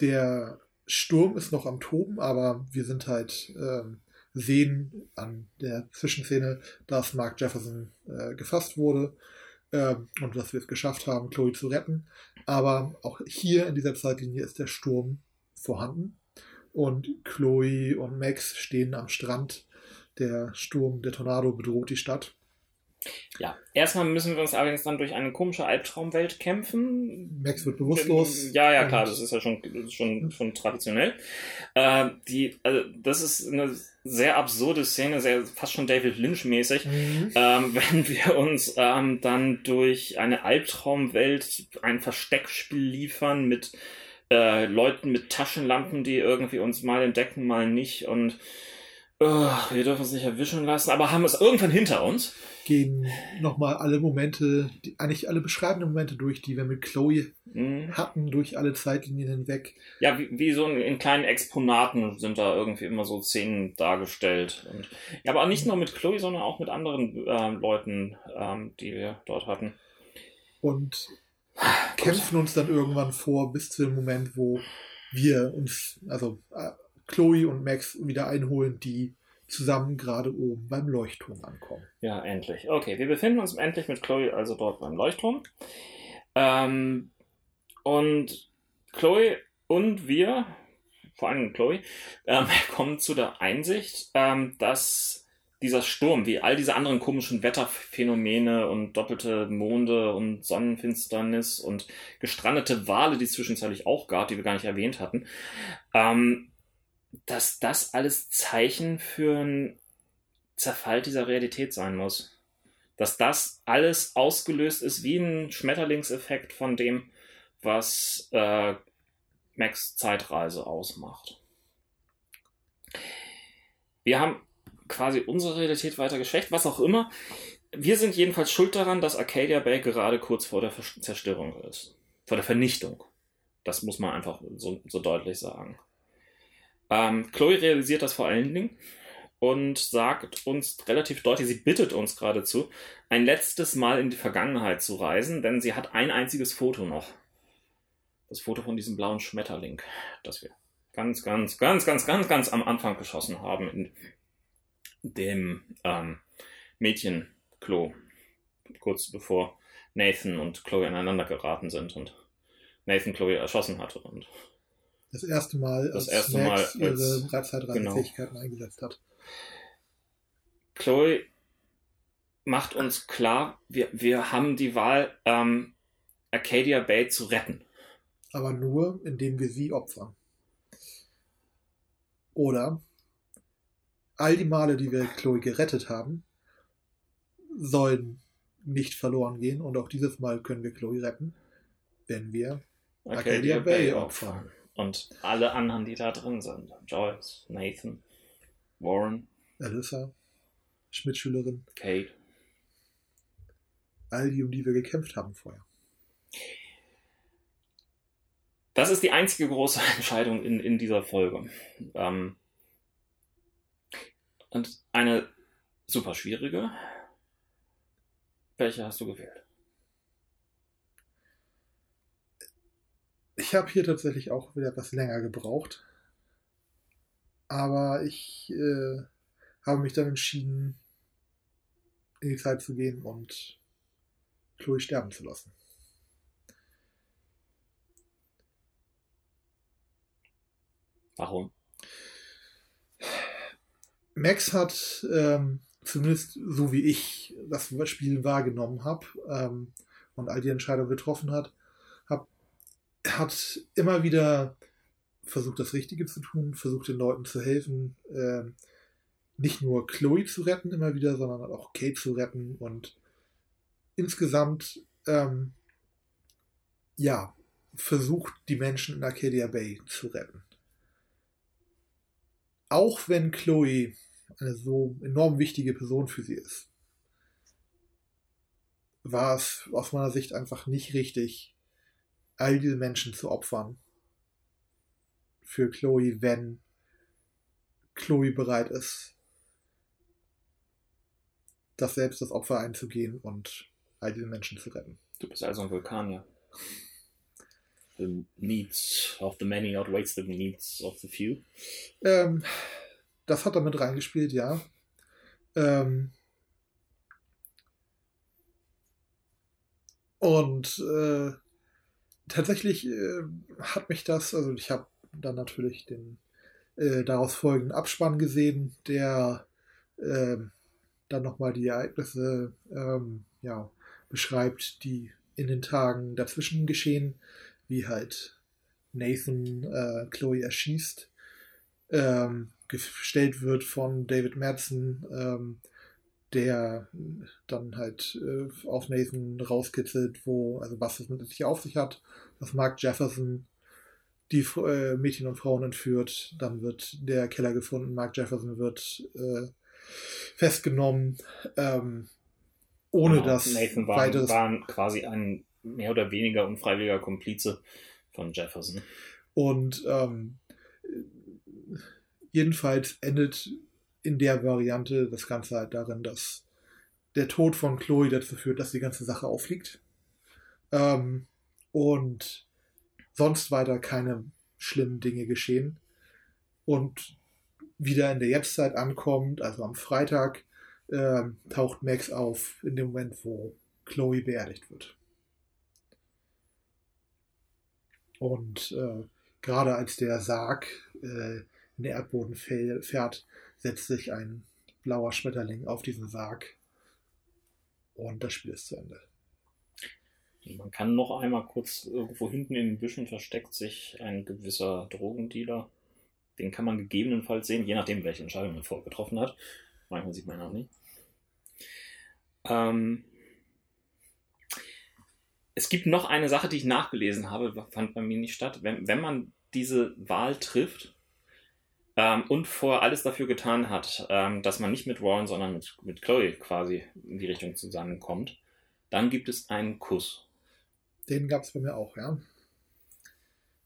der Sturm ist noch am Toben, aber wir sind halt ähm, sehen an der Zwischenszene, dass Mark Jefferson äh, gefasst wurde ähm, und dass wir es geschafft haben, Chloe zu retten. Aber auch hier in dieser Zeitlinie ist der Sturm vorhanden und Chloe und Max stehen am Strand. Der Sturm, der Tornado bedroht die Stadt. Ja, erstmal müssen wir uns allerdings dann durch eine komische Albtraumwelt kämpfen. Max wird bewusstlos. Ja, ja, klar, das ist ja schon, schon, schon traditionell. Äh, die, also das ist eine sehr absurde Szene, sehr fast schon David Lynch-mäßig, mhm. ähm, wenn wir uns ähm, dann durch eine Albtraumwelt ein Versteckspiel liefern mit äh, Leuten mit Taschenlampen, die irgendwie uns mal entdecken, mal nicht und oh, wir dürfen es nicht erwischen lassen, aber haben es irgendwann hinter uns. Gehen nochmal alle Momente, die, eigentlich alle beschreibenden Momente durch, die wir mit Chloe mhm. hatten, durch alle Zeitlinien hinweg. Ja, wie, wie so in, in, kleinen Exponaten sind da irgendwie immer so Szenen dargestellt. Und, ja, aber nicht nur mit Chloe, sondern auch mit anderen äh, Leuten, ähm, die wir dort hatten. Und kämpfen uns dann irgendwann vor bis zu dem Moment, wo wir uns, also äh, Chloe und Max wieder einholen, die zusammen gerade oben beim Leuchtturm ankommen. Ja, endlich. Okay, wir befinden uns endlich mit Chloe also dort beim Leuchtturm. Ähm, und Chloe und wir, vor allem Chloe, ähm, kommen zu der Einsicht, ähm, dass dieser Sturm, wie all diese anderen komischen Wetterphänomene und doppelte Monde und Sonnenfinsternis und gestrandete Wale, die es zwischenzeitlich auch gab, die wir gar nicht erwähnt hatten, ähm, dass das alles Zeichen für einen Zerfall dieser Realität sein muss. Dass das alles ausgelöst ist wie ein Schmetterlingseffekt von dem, was äh, Max Zeitreise ausmacht. wir haben quasi unsere Realität weiter geschwächt, was auch immer. Wir sind jedenfalls schuld daran, dass Arcadia Bay gerade kurz vor der Zerstörung ist. Vor der Vernichtung. Das muss man einfach so, so deutlich sagen. Ähm, Chloe realisiert das vor allen Dingen und sagt uns relativ deutlich, sie bittet uns geradezu, ein letztes Mal in die Vergangenheit zu reisen, denn sie hat ein einziges Foto noch. Das Foto von diesem blauen Schmetterling, das wir ganz, ganz, ganz, ganz, ganz, ganz am Anfang geschossen haben in dem ähm, Mädchenklo, kurz bevor Nathan und Chloe aneinander geraten sind und Nathan Chloe erschossen hatte. Und das erste Mal, das erste Mal als, ihre Freizeitreisefähigkeiten genau. eingesetzt hat. Chloe macht uns klar, wir, wir haben die Wahl, ähm, Arcadia Bay zu retten. Aber nur, indem wir sie opfern. Oder all die Male, die wir Chloe gerettet haben, sollen nicht verloren gehen. Und auch dieses Mal können wir Chloe retten, wenn wir Arcadia, Arcadia Bay opfern. Und alle anderen, die da drin sind. Joyce, Nathan, Warren. Alyssa, Schmidtschülerin. Kate. All die, um die wir gekämpft haben vorher. Das ist die einzige große Entscheidung in, in dieser Folge. Ähm, und eine super schwierige. Welche hast du gewählt? Ich habe hier tatsächlich auch wieder etwas länger gebraucht. Aber ich äh, habe mich dann entschieden, in die Zeit zu gehen und Chloe sterben zu lassen. Warum? Max hat, ähm, zumindest so wie ich das Spiel wahrgenommen habe ähm, und all die Entscheidungen getroffen hat, hat immer wieder versucht, das Richtige zu tun, versucht den Leuten zu helfen, äh, nicht nur Chloe zu retten immer wieder, sondern auch Kate zu retten und insgesamt, ähm, ja, versucht, die Menschen in Arcadia Bay zu retten. Auch wenn Chloe eine so enorm wichtige Person für sie ist, war es aus meiner Sicht einfach nicht richtig, all diese Menschen zu opfern. Für Chloe, wenn Chloe bereit ist, das selbst das Opfer einzugehen und all diese Menschen zu retten. Du bist also ein Vulkanier. The needs of the many outweighs the needs of the few. Ähm, das hat damit reingespielt, ja. Ähm, und äh, tatsächlich äh, hat mich das, also ich habe dann natürlich den äh, daraus folgenden Abspann gesehen, der äh, dann nochmal die Ereignisse ähm, ja, beschreibt, die in den Tagen dazwischen geschehen, wie halt Nathan äh, Chloe erschießt, ähm, gestellt wird von David Madsen, ähm, der dann halt äh, auf Nathan rauskitzelt, wo, also was es mit sich auf sich hat, dass Mark Jefferson die äh, Mädchen und Frauen entführt, dann wird der Keller gefunden, Mark Jefferson wird äh, festgenommen, ähm, ohne genau. dass Nathan war, weiteres waren quasi ein mehr oder weniger unfreiwilliger Komplize von Jefferson. Und ähm, jedenfalls endet in der Variante das Ganze halt darin, dass der Tod von Chloe dazu führt, dass die ganze Sache auffliegt. Ähm, und sonst weiter keine schlimmen Dinge geschehen. Und wieder in der Jetztzeit ankommt, also am Freitag, äh, taucht Max auf in dem Moment, wo Chloe beerdigt wird. Und äh, gerade als der Sarg äh, in den Erdboden fährt, setzt sich ein blauer Schmetterling auf diesen Sarg und das Spiel ist zu Ende. Man kann noch einmal kurz irgendwo hinten in den Büschen versteckt sich ein gewisser Drogendealer. Den kann man gegebenenfalls sehen, je nachdem, welche Entscheidung man vorher getroffen hat. Manchmal sieht man auch nicht. Ähm es gibt noch eine Sache, die ich nachgelesen habe, fand bei mir nicht statt. Wenn, wenn man diese Wahl trifft, ähm, und vorher alles dafür getan hat, ähm, dass man nicht mit Warren, sondern mit, mit Chloe quasi in die Richtung zusammenkommt, dann gibt es einen Kuss. Den gab es bei mir auch, ja.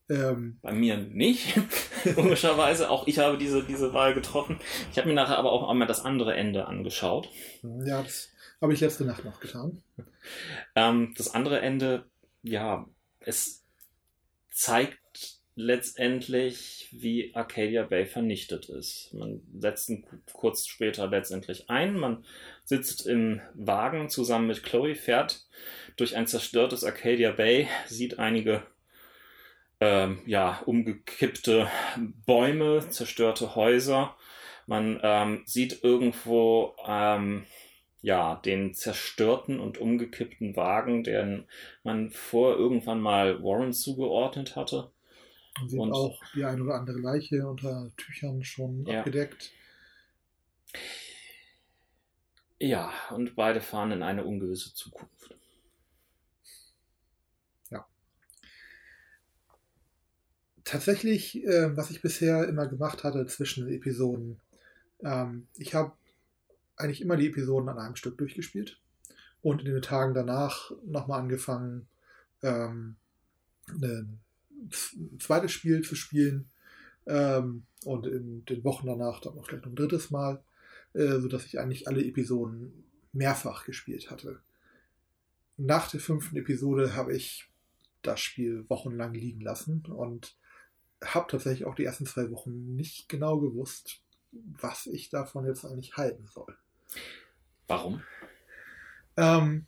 Ähm, bei mir nicht, komischerweise. Auch ich habe diese, diese Wahl getroffen. Ich habe mir nachher aber auch einmal das andere Ende angeschaut. Ja, das habe ich letzte Nacht noch getan. Ähm, das andere Ende, ja, es zeigt letztendlich, wie Arcadia Bay vernichtet ist. Man setzt ihn kurz später letztendlich ein. Man sitzt im Wagen zusammen mit Chloe, fährt durch ein zerstörtes Arcadia Bay, sieht einige ähm, ja, umgekippte Bäume, zerstörte Häuser. Man ähm, sieht irgendwo ähm, ja, den zerstörten und umgekippten Wagen, den man vor irgendwann mal Warren zugeordnet hatte. Man sieht und auch die ein oder andere Leiche unter Tüchern schon ja. abgedeckt. Ja, und beide fahren in eine ungewisse Zukunft. Ja. Tatsächlich, äh, was ich bisher immer gemacht hatte zwischen den Episoden, ähm, ich habe eigentlich immer die Episoden an einem Stück durchgespielt und in den Tagen danach nochmal angefangen, ähm, eine ein zweites Spiel zu spielen ähm, und in den Wochen danach dann noch vielleicht noch ein drittes Mal, äh, sodass ich eigentlich alle Episoden mehrfach gespielt hatte. Nach der fünften Episode habe ich das Spiel wochenlang liegen lassen und habe tatsächlich auch die ersten zwei Wochen nicht genau gewusst, was ich davon jetzt eigentlich halten soll. Warum? Ähm,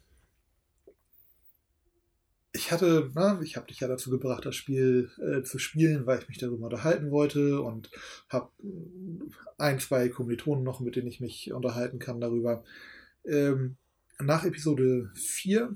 ich hatte, na, ich habe dich ja dazu gebracht, das Spiel äh, zu spielen, weil ich mich darüber unterhalten wollte und habe ein, zwei Kommilitonen noch, mit denen ich mich unterhalten kann darüber. Ähm, nach Episode 4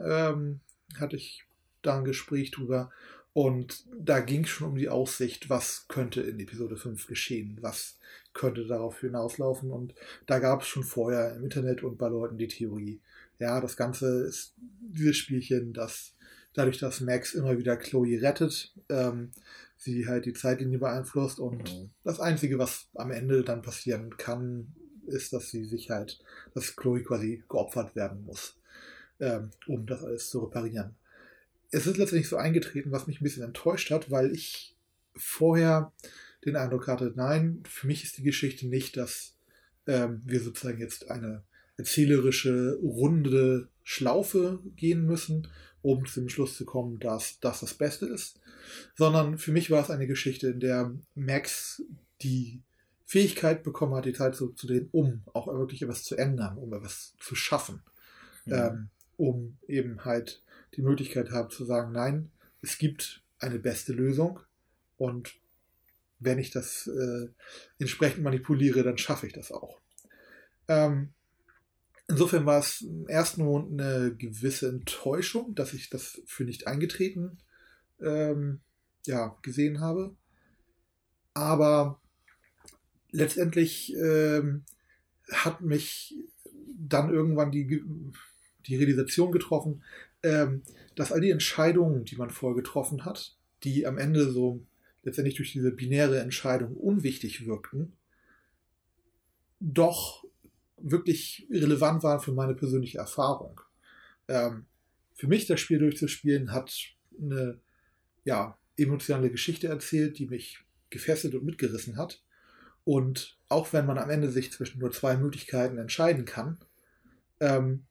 ähm, hatte ich da ein Gespräch drüber und da ging es schon um die Aussicht, was könnte in Episode 5 geschehen, was könnte darauf hinauslaufen und da gab es schon vorher im Internet und bei Leuten die Theorie, ja, das Ganze ist dieses Spielchen, das dadurch, dass Max immer wieder Chloe rettet, ähm, sie halt die Zeitlinie beeinflusst und mhm. das Einzige, was am Ende dann passieren kann, ist, dass sie sich halt, dass Chloe quasi geopfert werden muss, ähm, um das alles zu reparieren. Es ist letztendlich so eingetreten, was mich ein bisschen enttäuscht hat, weil ich vorher den Eindruck hatte, nein, für mich ist die Geschichte nicht, dass ähm, wir sozusagen jetzt eine erzählerische, runde Schlaufe gehen müssen, um zu dem Schluss zu kommen, dass das das Beste ist, sondern für mich war es eine Geschichte, in der Max die Fähigkeit bekommen hat, die Zeit zu, zu drehen, um auch wirklich etwas zu ändern, um etwas zu schaffen, mhm. ähm, um eben halt die Möglichkeit haben zu sagen, nein, es gibt eine beste Lösung und wenn ich das äh, entsprechend manipuliere, dann schaffe ich das auch. Ähm, Insofern war es im ersten Moment eine gewisse Enttäuschung, dass ich das für nicht eingetreten ähm, ja, gesehen habe. Aber letztendlich ähm, hat mich dann irgendwann die, die Realisation getroffen, ähm, dass all die Entscheidungen, die man vorher getroffen hat, die am Ende so letztendlich durch diese binäre Entscheidung unwichtig wirkten, doch wirklich relevant waren für meine persönliche Erfahrung. Ähm, für mich das Spiel durchzuspielen hat eine ja, emotionale Geschichte erzählt, die mich gefesselt und mitgerissen hat. Und auch wenn man am Ende sich zwischen nur zwei Möglichkeiten entscheiden kann, ähm,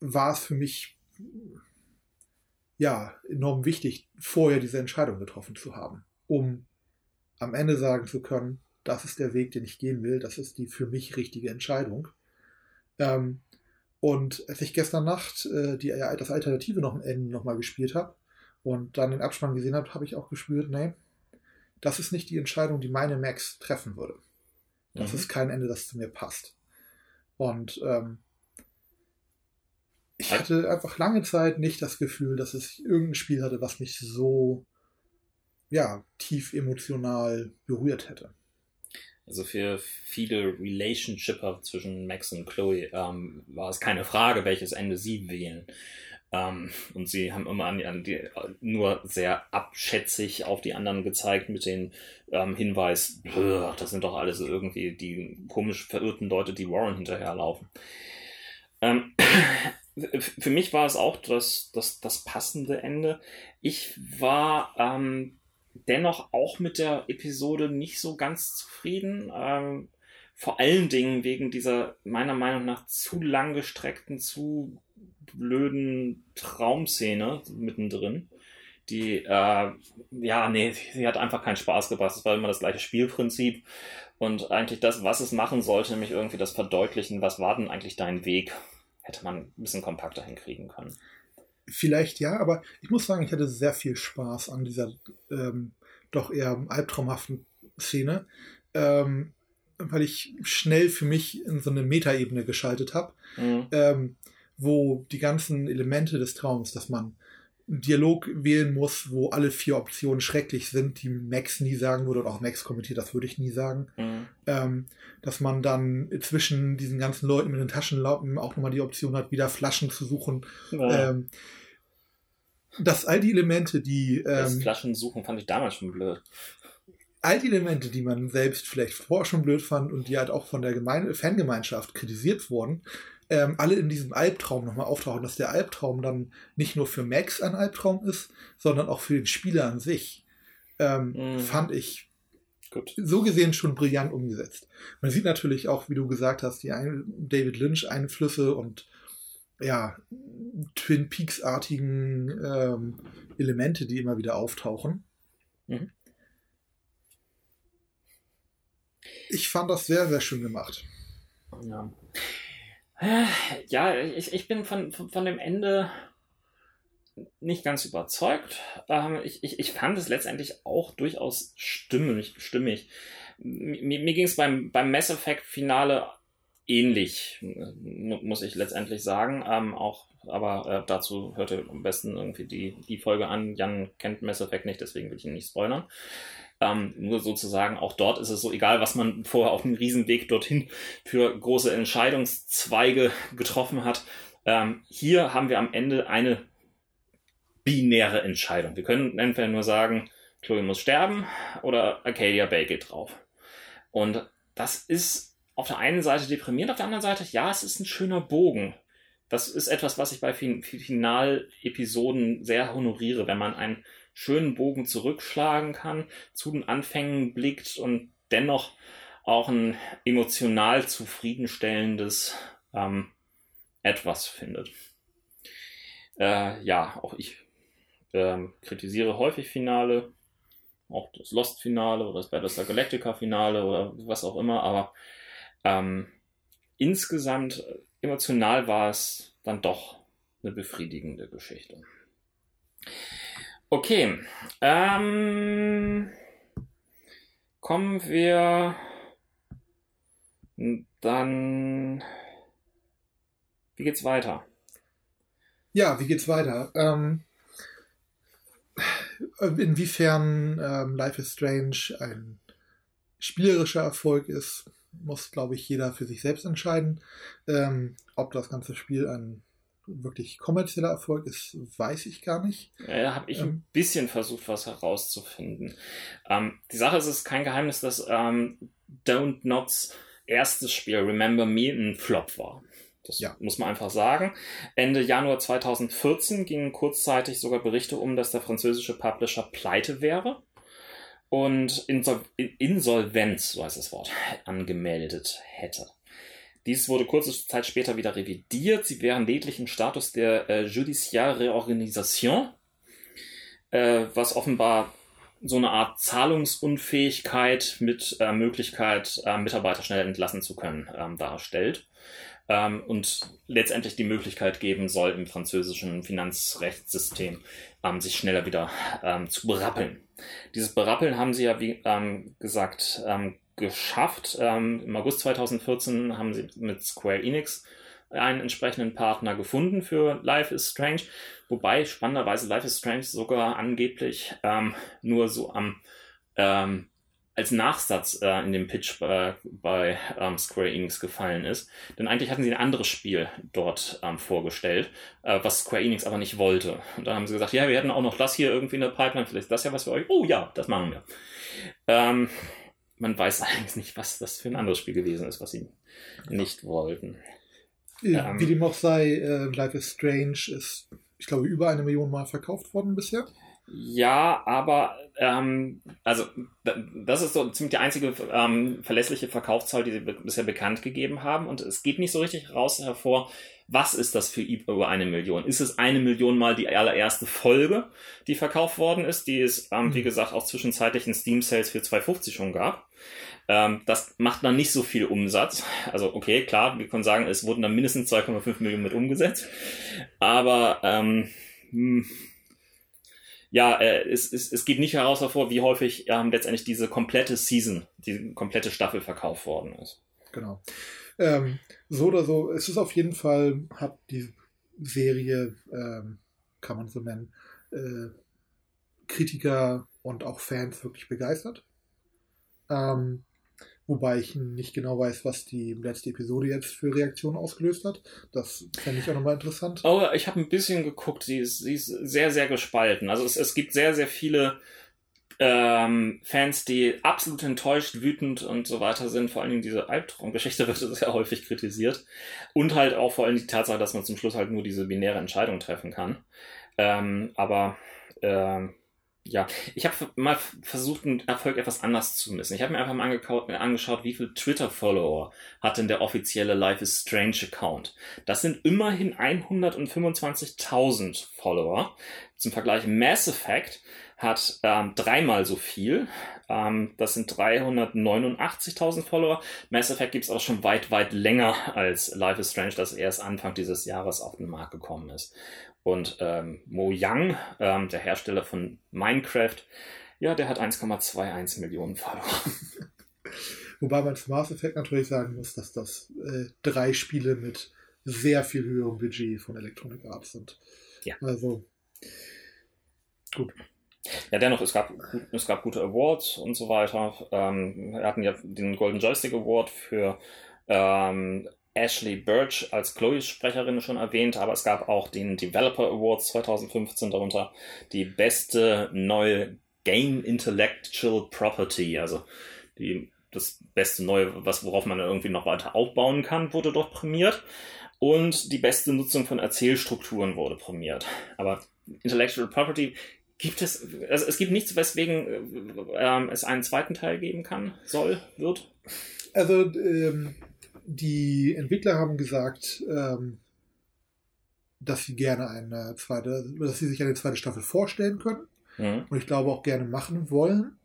war es für mich ja enorm wichtig, vorher diese Entscheidung getroffen zu haben, um am Ende sagen zu können, das ist der Weg, den ich gehen will, das ist die für mich richtige Entscheidung. Ähm, und als ich gestern Nacht äh, die, das Alternative noch am Ende nochmal gespielt habe und dann den Abspann gesehen habe, habe ich auch gespürt, nee, das ist nicht die Entscheidung, die meine Max treffen würde. Das mhm. ist kein Ende, das zu mir passt. Und ähm, ich hatte einfach lange Zeit nicht das Gefühl, dass es irgendein Spiel hatte, was mich so ja, tief emotional berührt hätte. Also für viele Relationshipper zwischen Max und Chloe ähm, war es keine Frage, welches Ende sie wählen. Ähm, und sie haben immer an, an die, nur sehr abschätzig auf die anderen gezeigt mit dem ähm, Hinweis, das sind doch alles irgendwie die komisch verirrten Leute, die Warren hinterherlaufen. Ähm, für mich war es auch das, das, das passende Ende. Ich war ähm, dennoch auch mit der Episode nicht so ganz zufrieden. Ähm, vor allen Dingen wegen dieser meiner Meinung nach zu lang gestreckten, zu blöden Traumszene mittendrin. Die, äh, ja, nee, sie hat einfach keinen Spaß gebracht. Es war immer das gleiche Spielprinzip. Und eigentlich das, was es machen sollte, nämlich irgendwie das Verdeutlichen, was war denn eigentlich dein Weg, hätte man ein bisschen kompakter hinkriegen können. Vielleicht ja, aber ich muss sagen, ich hatte sehr viel Spaß an dieser ähm, doch eher albtraumhaften Szene, ähm, weil ich schnell für mich in so eine Metaebene geschaltet habe. Mhm. Ähm, wo die ganzen Elemente des Traums, dass man Dialog wählen muss, wo alle vier Optionen schrecklich sind, die Max nie sagen würde, oder auch Max kommentiert, das würde ich nie sagen. Mhm. Ähm, dass man dann zwischen diesen ganzen Leuten mit den Taschenlampen auch nochmal die Option hat, wieder Flaschen zu suchen. Ja. Ähm, dass all die Elemente, die. Ähm, das Flaschen suchen fand ich damals schon blöd. All die Elemente, die man selbst vielleicht vorher schon blöd fand und die halt auch von der Gemeinde, Fangemeinschaft kritisiert wurden, ähm, alle in diesem Albtraum nochmal auftauchen, dass der Albtraum dann nicht nur für Max ein Albtraum ist, sondern auch für den Spieler an sich, ähm, mhm. fand ich Gut. so gesehen schon brillant umgesetzt. Man sieht natürlich auch, wie du gesagt hast, die David Lynch-Einflüsse und ja, Twin Peaks-artigen ähm, Elemente, die immer wieder auftauchen. Mhm. Ich fand das sehr, sehr schön gemacht. Ja. Ja, ich, ich bin von, von, von dem Ende nicht ganz überzeugt. Ähm, ich, ich, ich fand es letztendlich auch durchaus stimmig. stimmig. Mir, mir ging es beim, beim Mass Effect Finale ähnlich, muss ich letztendlich sagen. Ähm, auch, aber äh, dazu ihr am besten irgendwie die, die Folge an. Jan kennt Mass Effect nicht, deswegen will ich ihn nicht spoilern. Ähm, nur sozusagen, auch dort ist es so, egal was man vorher auf dem Riesenweg dorthin für große Entscheidungszweige getroffen hat. Ähm, hier haben wir am Ende eine binäre Entscheidung. Wir können entweder nur sagen, Chloe muss sterben oder Arcadia Bay geht drauf. Und das ist auf der einen Seite deprimierend, auf der anderen Seite, ja, es ist ein schöner Bogen. Das ist etwas, was ich bei Finalepisoden sehr honoriere, wenn man ein schönen Bogen zurückschlagen kann, zu den Anfängen blickt und dennoch auch ein emotional zufriedenstellendes ähm, etwas findet. Äh, ja, auch ich ähm, kritisiere häufig Finale, auch das Lost-Finale oder das Battlestar Galactica-Finale oder was auch immer, aber ähm, insgesamt emotional war es dann doch eine befriedigende Geschichte. Okay. Ähm, kommen wir dann. Wie geht's weiter? Ja, wie geht's weiter? Ähm, inwiefern ähm, Life is Strange ein spielerischer Erfolg ist, muss, glaube ich, jeder für sich selbst entscheiden. Ähm, ob das ganze Spiel ein wirklich kommerzieller Erfolg ist, weiß ich gar nicht. Ja, da habe ich ähm, ein bisschen versucht, was herauszufinden. Ähm, die Sache ist, es ist kein Geheimnis, dass ähm, Don't Nots erstes Spiel, Remember Me, ein Flop war. Das ja. muss man einfach sagen. Ende Januar 2014 gingen kurzzeitig sogar Berichte um, dass der französische Publisher pleite wäre und Insol Insolvenz, so heißt das Wort, angemeldet hätte. Dies wurde kurze Zeit später wieder revidiert. Sie wären lediglich im Status der äh, Judiciaire Reorganisation, äh, was offenbar so eine Art Zahlungsunfähigkeit mit äh, Möglichkeit, äh, Mitarbeiter schnell entlassen zu können, ähm, darstellt. Ähm, und letztendlich die Möglichkeit geben soll, im französischen Finanzrechtssystem ähm, sich schneller wieder ähm, zu berappeln. Dieses Berappeln haben sie ja, wie ähm, gesagt, ähm, geschafft. Ähm, Im August 2014 haben sie mit Square Enix einen entsprechenden Partner gefunden für Life is Strange, wobei spannenderweise Life is Strange sogar angeblich ähm, nur so am ähm, als Nachsatz äh, in dem Pitch bei, bei ähm, Square Enix gefallen ist. Denn eigentlich hatten sie ein anderes Spiel dort ähm, vorgestellt, äh, was Square Enix aber nicht wollte. Und dann haben sie gesagt, ja, wir hätten auch noch das hier irgendwie in der Pipeline, vielleicht ist das ja was für euch. Oh ja, das machen wir. Ähm, man weiß allerdings nicht, was das für ein anderes Spiel gewesen ist, was sie nicht wollten. Ja, ähm, wie dem auch sei, äh, Life is Strange ist, ich glaube, über eine Million Mal verkauft worden bisher. Ja, aber ähm, also das ist so ziemlich die einzige ähm, verlässliche Verkaufszahl, die sie bisher bekannt gegeben haben. Und es geht nicht so richtig raus hervor, was ist das für über eine Million? Ist es eine Million mal die allererste Folge, die verkauft worden ist, die es, ähm, wie mhm. gesagt, auch zwischenzeitlich in Steam Sales für 2,50 schon gab? Ähm, das macht dann nicht so viel Umsatz. Also okay, klar, wir können sagen, es wurden dann mindestens 2,5 Millionen mit umgesetzt. Aber ähm, hm, ja, äh, es, es, es geht nicht heraus hervor, wie häufig ähm, letztendlich diese komplette Season, die komplette Staffel verkauft worden ist. Genau. Ähm, so oder so, es ist auf jeden Fall, hat die Serie, ähm, kann man so nennen, äh, Kritiker und auch Fans wirklich begeistert. Ähm, Wobei ich nicht genau weiß, was die letzte Episode jetzt für Reaktionen ausgelöst hat. Das fände ich auch nochmal interessant. Oh, ich habe ein bisschen geguckt. Sie ist, sie ist sehr, sehr gespalten. Also es, es gibt sehr, sehr viele ähm, Fans, die absolut enttäuscht, wütend und so weiter sind. Vor allen Dingen diese Albtraumgeschichte wird sehr häufig kritisiert. Und halt auch vor allem die Tatsache, dass man zum Schluss halt nur diese binäre Entscheidung treffen kann. Ähm, aber ähm, ja, ich habe mal versucht, einen Erfolg etwas anders zu messen. Ich habe mir einfach mal angeschaut, wie viel Twitter-Follower hat denn der offizielle Life is Strange Account. Das sind immerhin 125.000 Follower. Zum Vergleich Mass Effect hat ähm, dreimal so viel. Ähm, das sind 389.000 Follower. Mass Effect gibt es auch schon weit, weit länger als Life is Strange, das erst Anfang dieses Jahres auf den Markt gekommen ist. Und ähm, Mojang, ähm, der Hersteller von Minecraft, ja, der hat 1,21 Millionen Follower. Wobei man zu Mass Effect natürlich sagen muss, dass das äh, drei Spiele mit sehr viel höherem Budget von Electronic Arts sind. Ja. Also, gut. Ja, dennoch, es gab, es gab gute Awards und so weiter. Ähm, wir hatten ja den Golden Joystick Award für ähm, Ashley Birch als Chloes Sprecherin schon erwähnt, aber es gab auch den Developer Awards 2015, darunter die beste neue Game Intellectual Property, also die, das beste neue, was, worauf man irgendwie noch weiter aufbauen kann, wurde dort prämiert. Und die beste Nutzung von Erzählstrukturen wurde prämiert. Aber Intellectual Property gibt es, also es gibt nichts, weswegen äh, es einen zweiten Teil geben kann, soll, wird. Also, ähm, die Entwickler haben gesagt, ähm, dass sie gerne eine zweite, dass sie sich eine zweite Staffel vorstellen können. Mhm. Und ich glaube auch gerne machen wollen.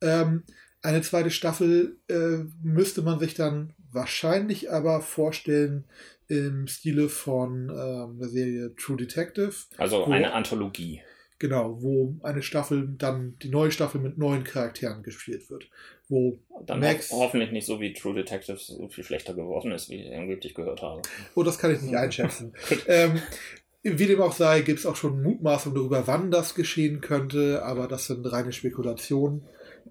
Ähm, eine zweite Staffel äh, müsste man sich dann wahrscheinlich aber vorstellen im Stile von ähm, der Serie True Detective. Also eine Anthologie. Genau, wo eine Staffel dann die neue Staffel mit neuen Charakteren gespielt wird. Wo dann Max ho hoffentlich nicht so wie True Detective so viel schlechter geworden ist, wie ich angeblich gehört habe. Oh, das kann ich nicht einschätzen. ähm, wie dem auch sei, gibt es auch schon Mutmaßungen darüber, wann das geschehen könnte, aber das sind reine Spekulationen.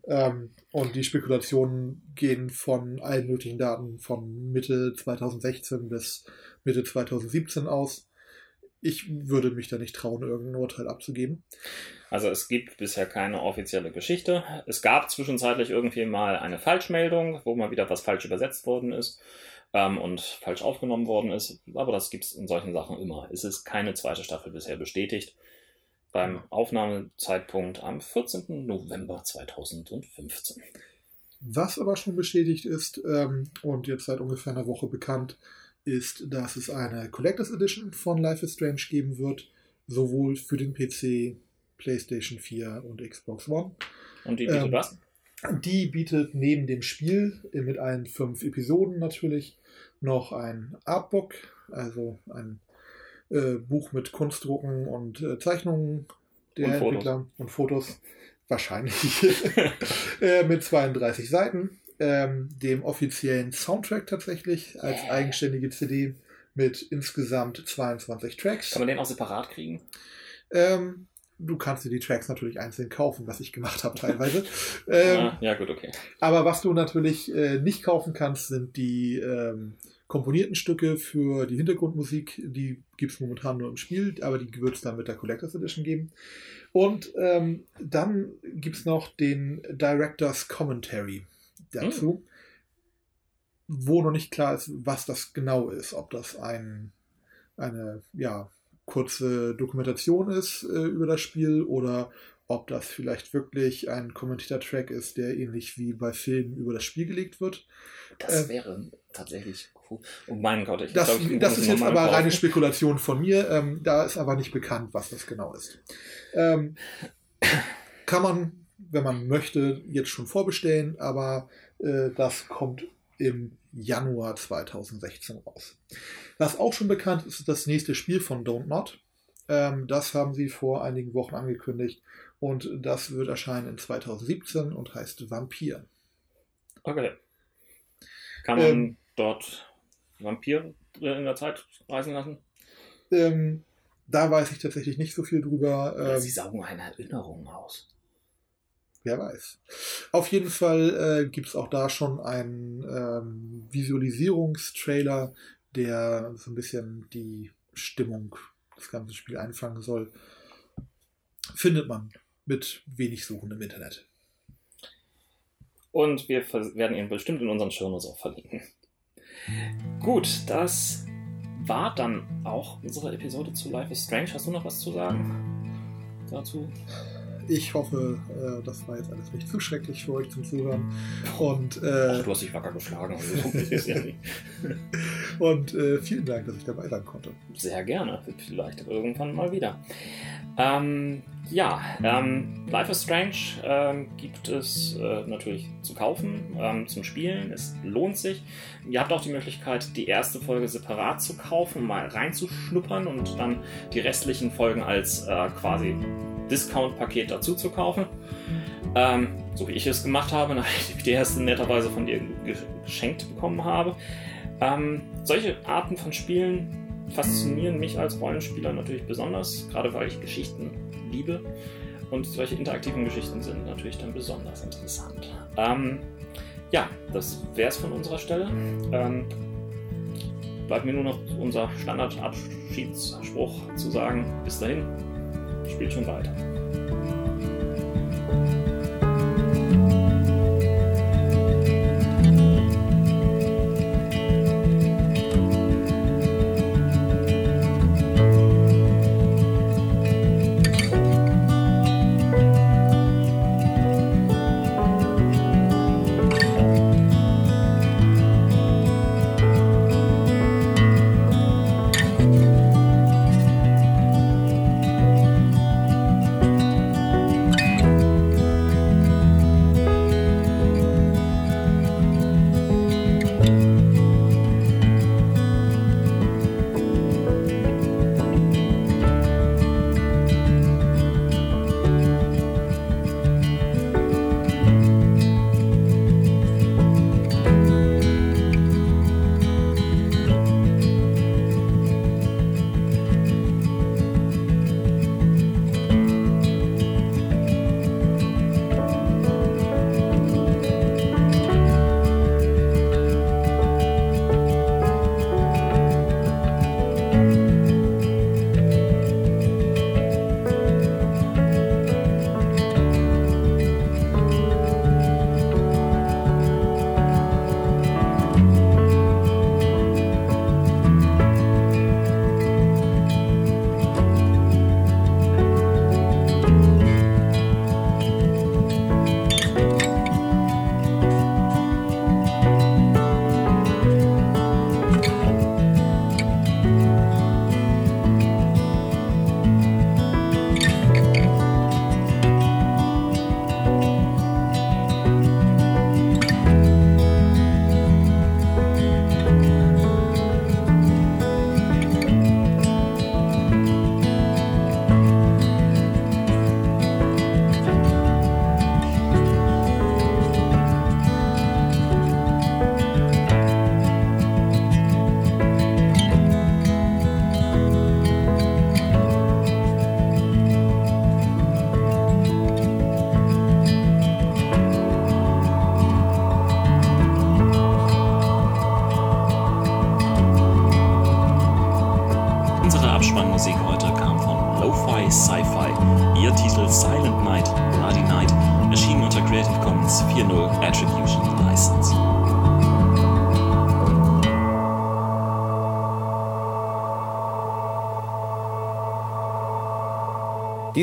Ähm, und die Spekulationen gehen von allen möglichen Daten von Mitte 2016 bis Mitte 2017 aus ich würde mich da nicht trauen, irgendein Urteil abzugeben. Also es gibt bisher keine offizielle Geschichte. Es gab zwischenzeitlich irgendwie mal eine Falschmeldung, wo mal wieder was falsch übersetzt worden ist ähm, und falsch aufgenommen worden ist. Aber das gibt es in solchen Sachen immer. Es ist keine zweite Staffel bisher bestätigt. Beim Aufnahmezeitpunkt am 14. November 2015. Was aber schon bestätigt ist ähm, und jetzt seit ungefähr einer Woche bekannt, ist, dass es eine Collectors Edition von Life is Strange geben wird, sowohl für den PC, PlayStation 4 und Xbox One. Und die bietet ähm, was? Die bietet neben dem Spiel mit allen fünf Episoden natürlich noch ein Artbook, also ein äh, Buch mit Kunstdrucken und äh, Zeichnungen der und Entwickler und Fotos. Wahrscheinlich äh, mit 32 Seiten ähm, dem offiziellen Soundtrack tatsächlich als yeah. eigenständige CD mit insgesamt 22 Tracks. Kann man den auch separat kriegen? Ähm, du kannst dir die Tracks natürlich einzeln kaufen, was ich gemacht habe teilweise. ähm, ja, ja, gut, okay. aber was du natürlich äh, nicht kaufen kannst, sind die ähm, komponierten Stücke für die Hintergrundmusik. Die gibt es momentan nur im Spiel, aber die wird es dann mit der Collectors Edition geben. Und ähm, dann gibt es noch den Director's Commentary dazu, wo noch nicht klar ist, was das genau ist. Ob das ein, eine ja, kurze Dokumentation ist äh, über das Spiel oder ob das vielleicht wirklich ein Commentator-Track ist, der ähnlich wie bei Filmen über das Spiel gelegt wird. Das wäre tatsächlich cool. Oh mein Gott, ich Das, glaub, ich das ist jetzt aber reine Spekulation von mir. Ähm, da ist aber nicht bekannt, was das genau ist. Ähm, kann man, wenn man möchte, jetzt schon vorbestellen, aber äh, das kommt im Januar 2016 raus. Was auch schon bekannt ist, ist das nächste Spiel von Don't Not. Ähm, das haben sie vor einigen Wochen angekündigt und das wird erscheinen in 2017 und heißt Vampir. Okay. Kann man Ähm, dort Vampir in der Zeit reisen lassen? Ähm, da weiß ich tatsächlich nicht so viel drüber. Ähm, Sie saugen eine Erinnerung aus. Wer weiß. Auf jeden Fall äh, gibt es auch da schon einen ähm, Visualisierungstrailer, der so ein bisschen die Stimmung des ganzen Spiels einfangen soll. Findet man mit wenig Suchen im Internet. Und wir werden ihn bestimmt in unseren Shownotes auch verlinken. Gut, das war dann auch unsere Episode zu Life is Strange. Hast du noch was zu sagen dazu? Ich hoffe, äh, das war jetzt alles nicht zu schrecklich für euch zum Zuhören. Und, Ach, äh, du hast dich wacker geschlagen. Also, und äh, vielen Dank, dass ich dabei sein konnte. Sehr gerne. Vielleicht irgendwann mal wieder. Ähm, ja, ähm, Life is Strange ähm, gibt es äh, natürlich zu kaufen, ähm, zum Spielen. Es lohnt sich. Ihr habt auch die Möglichkeit, die erste Folge separat zu kaufen, mal reinzuschnuppern und dann die restlichen Folgen als äh, quasi Discount-Paket dazu zu kaufen. Ähm, so wie ich es gemacht habe, nachdem ich die erste netterweise von dir ge- geschenkt bekommen habe. Ähm, solche Arten von Spielen faszinieren mich als Rollenspieler natürlich besonders, gerade weil ich Geschichten liebe. Und solche interaktiven Geschichten sind natürlich dann besonders interessant. Ähm, ja, das wäre es von unserer Stelle. Ähm, bleibt mir nur noch unser Standardabschiedsspruch zu sagen. Bis dahin, spielt schon weiter.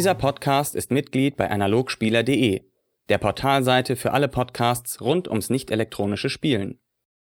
Dieser Podcast ist Mitglied bei analogspieler.de, der Portalseite für alle Podcasts rund ums nicht elektronische Spielen.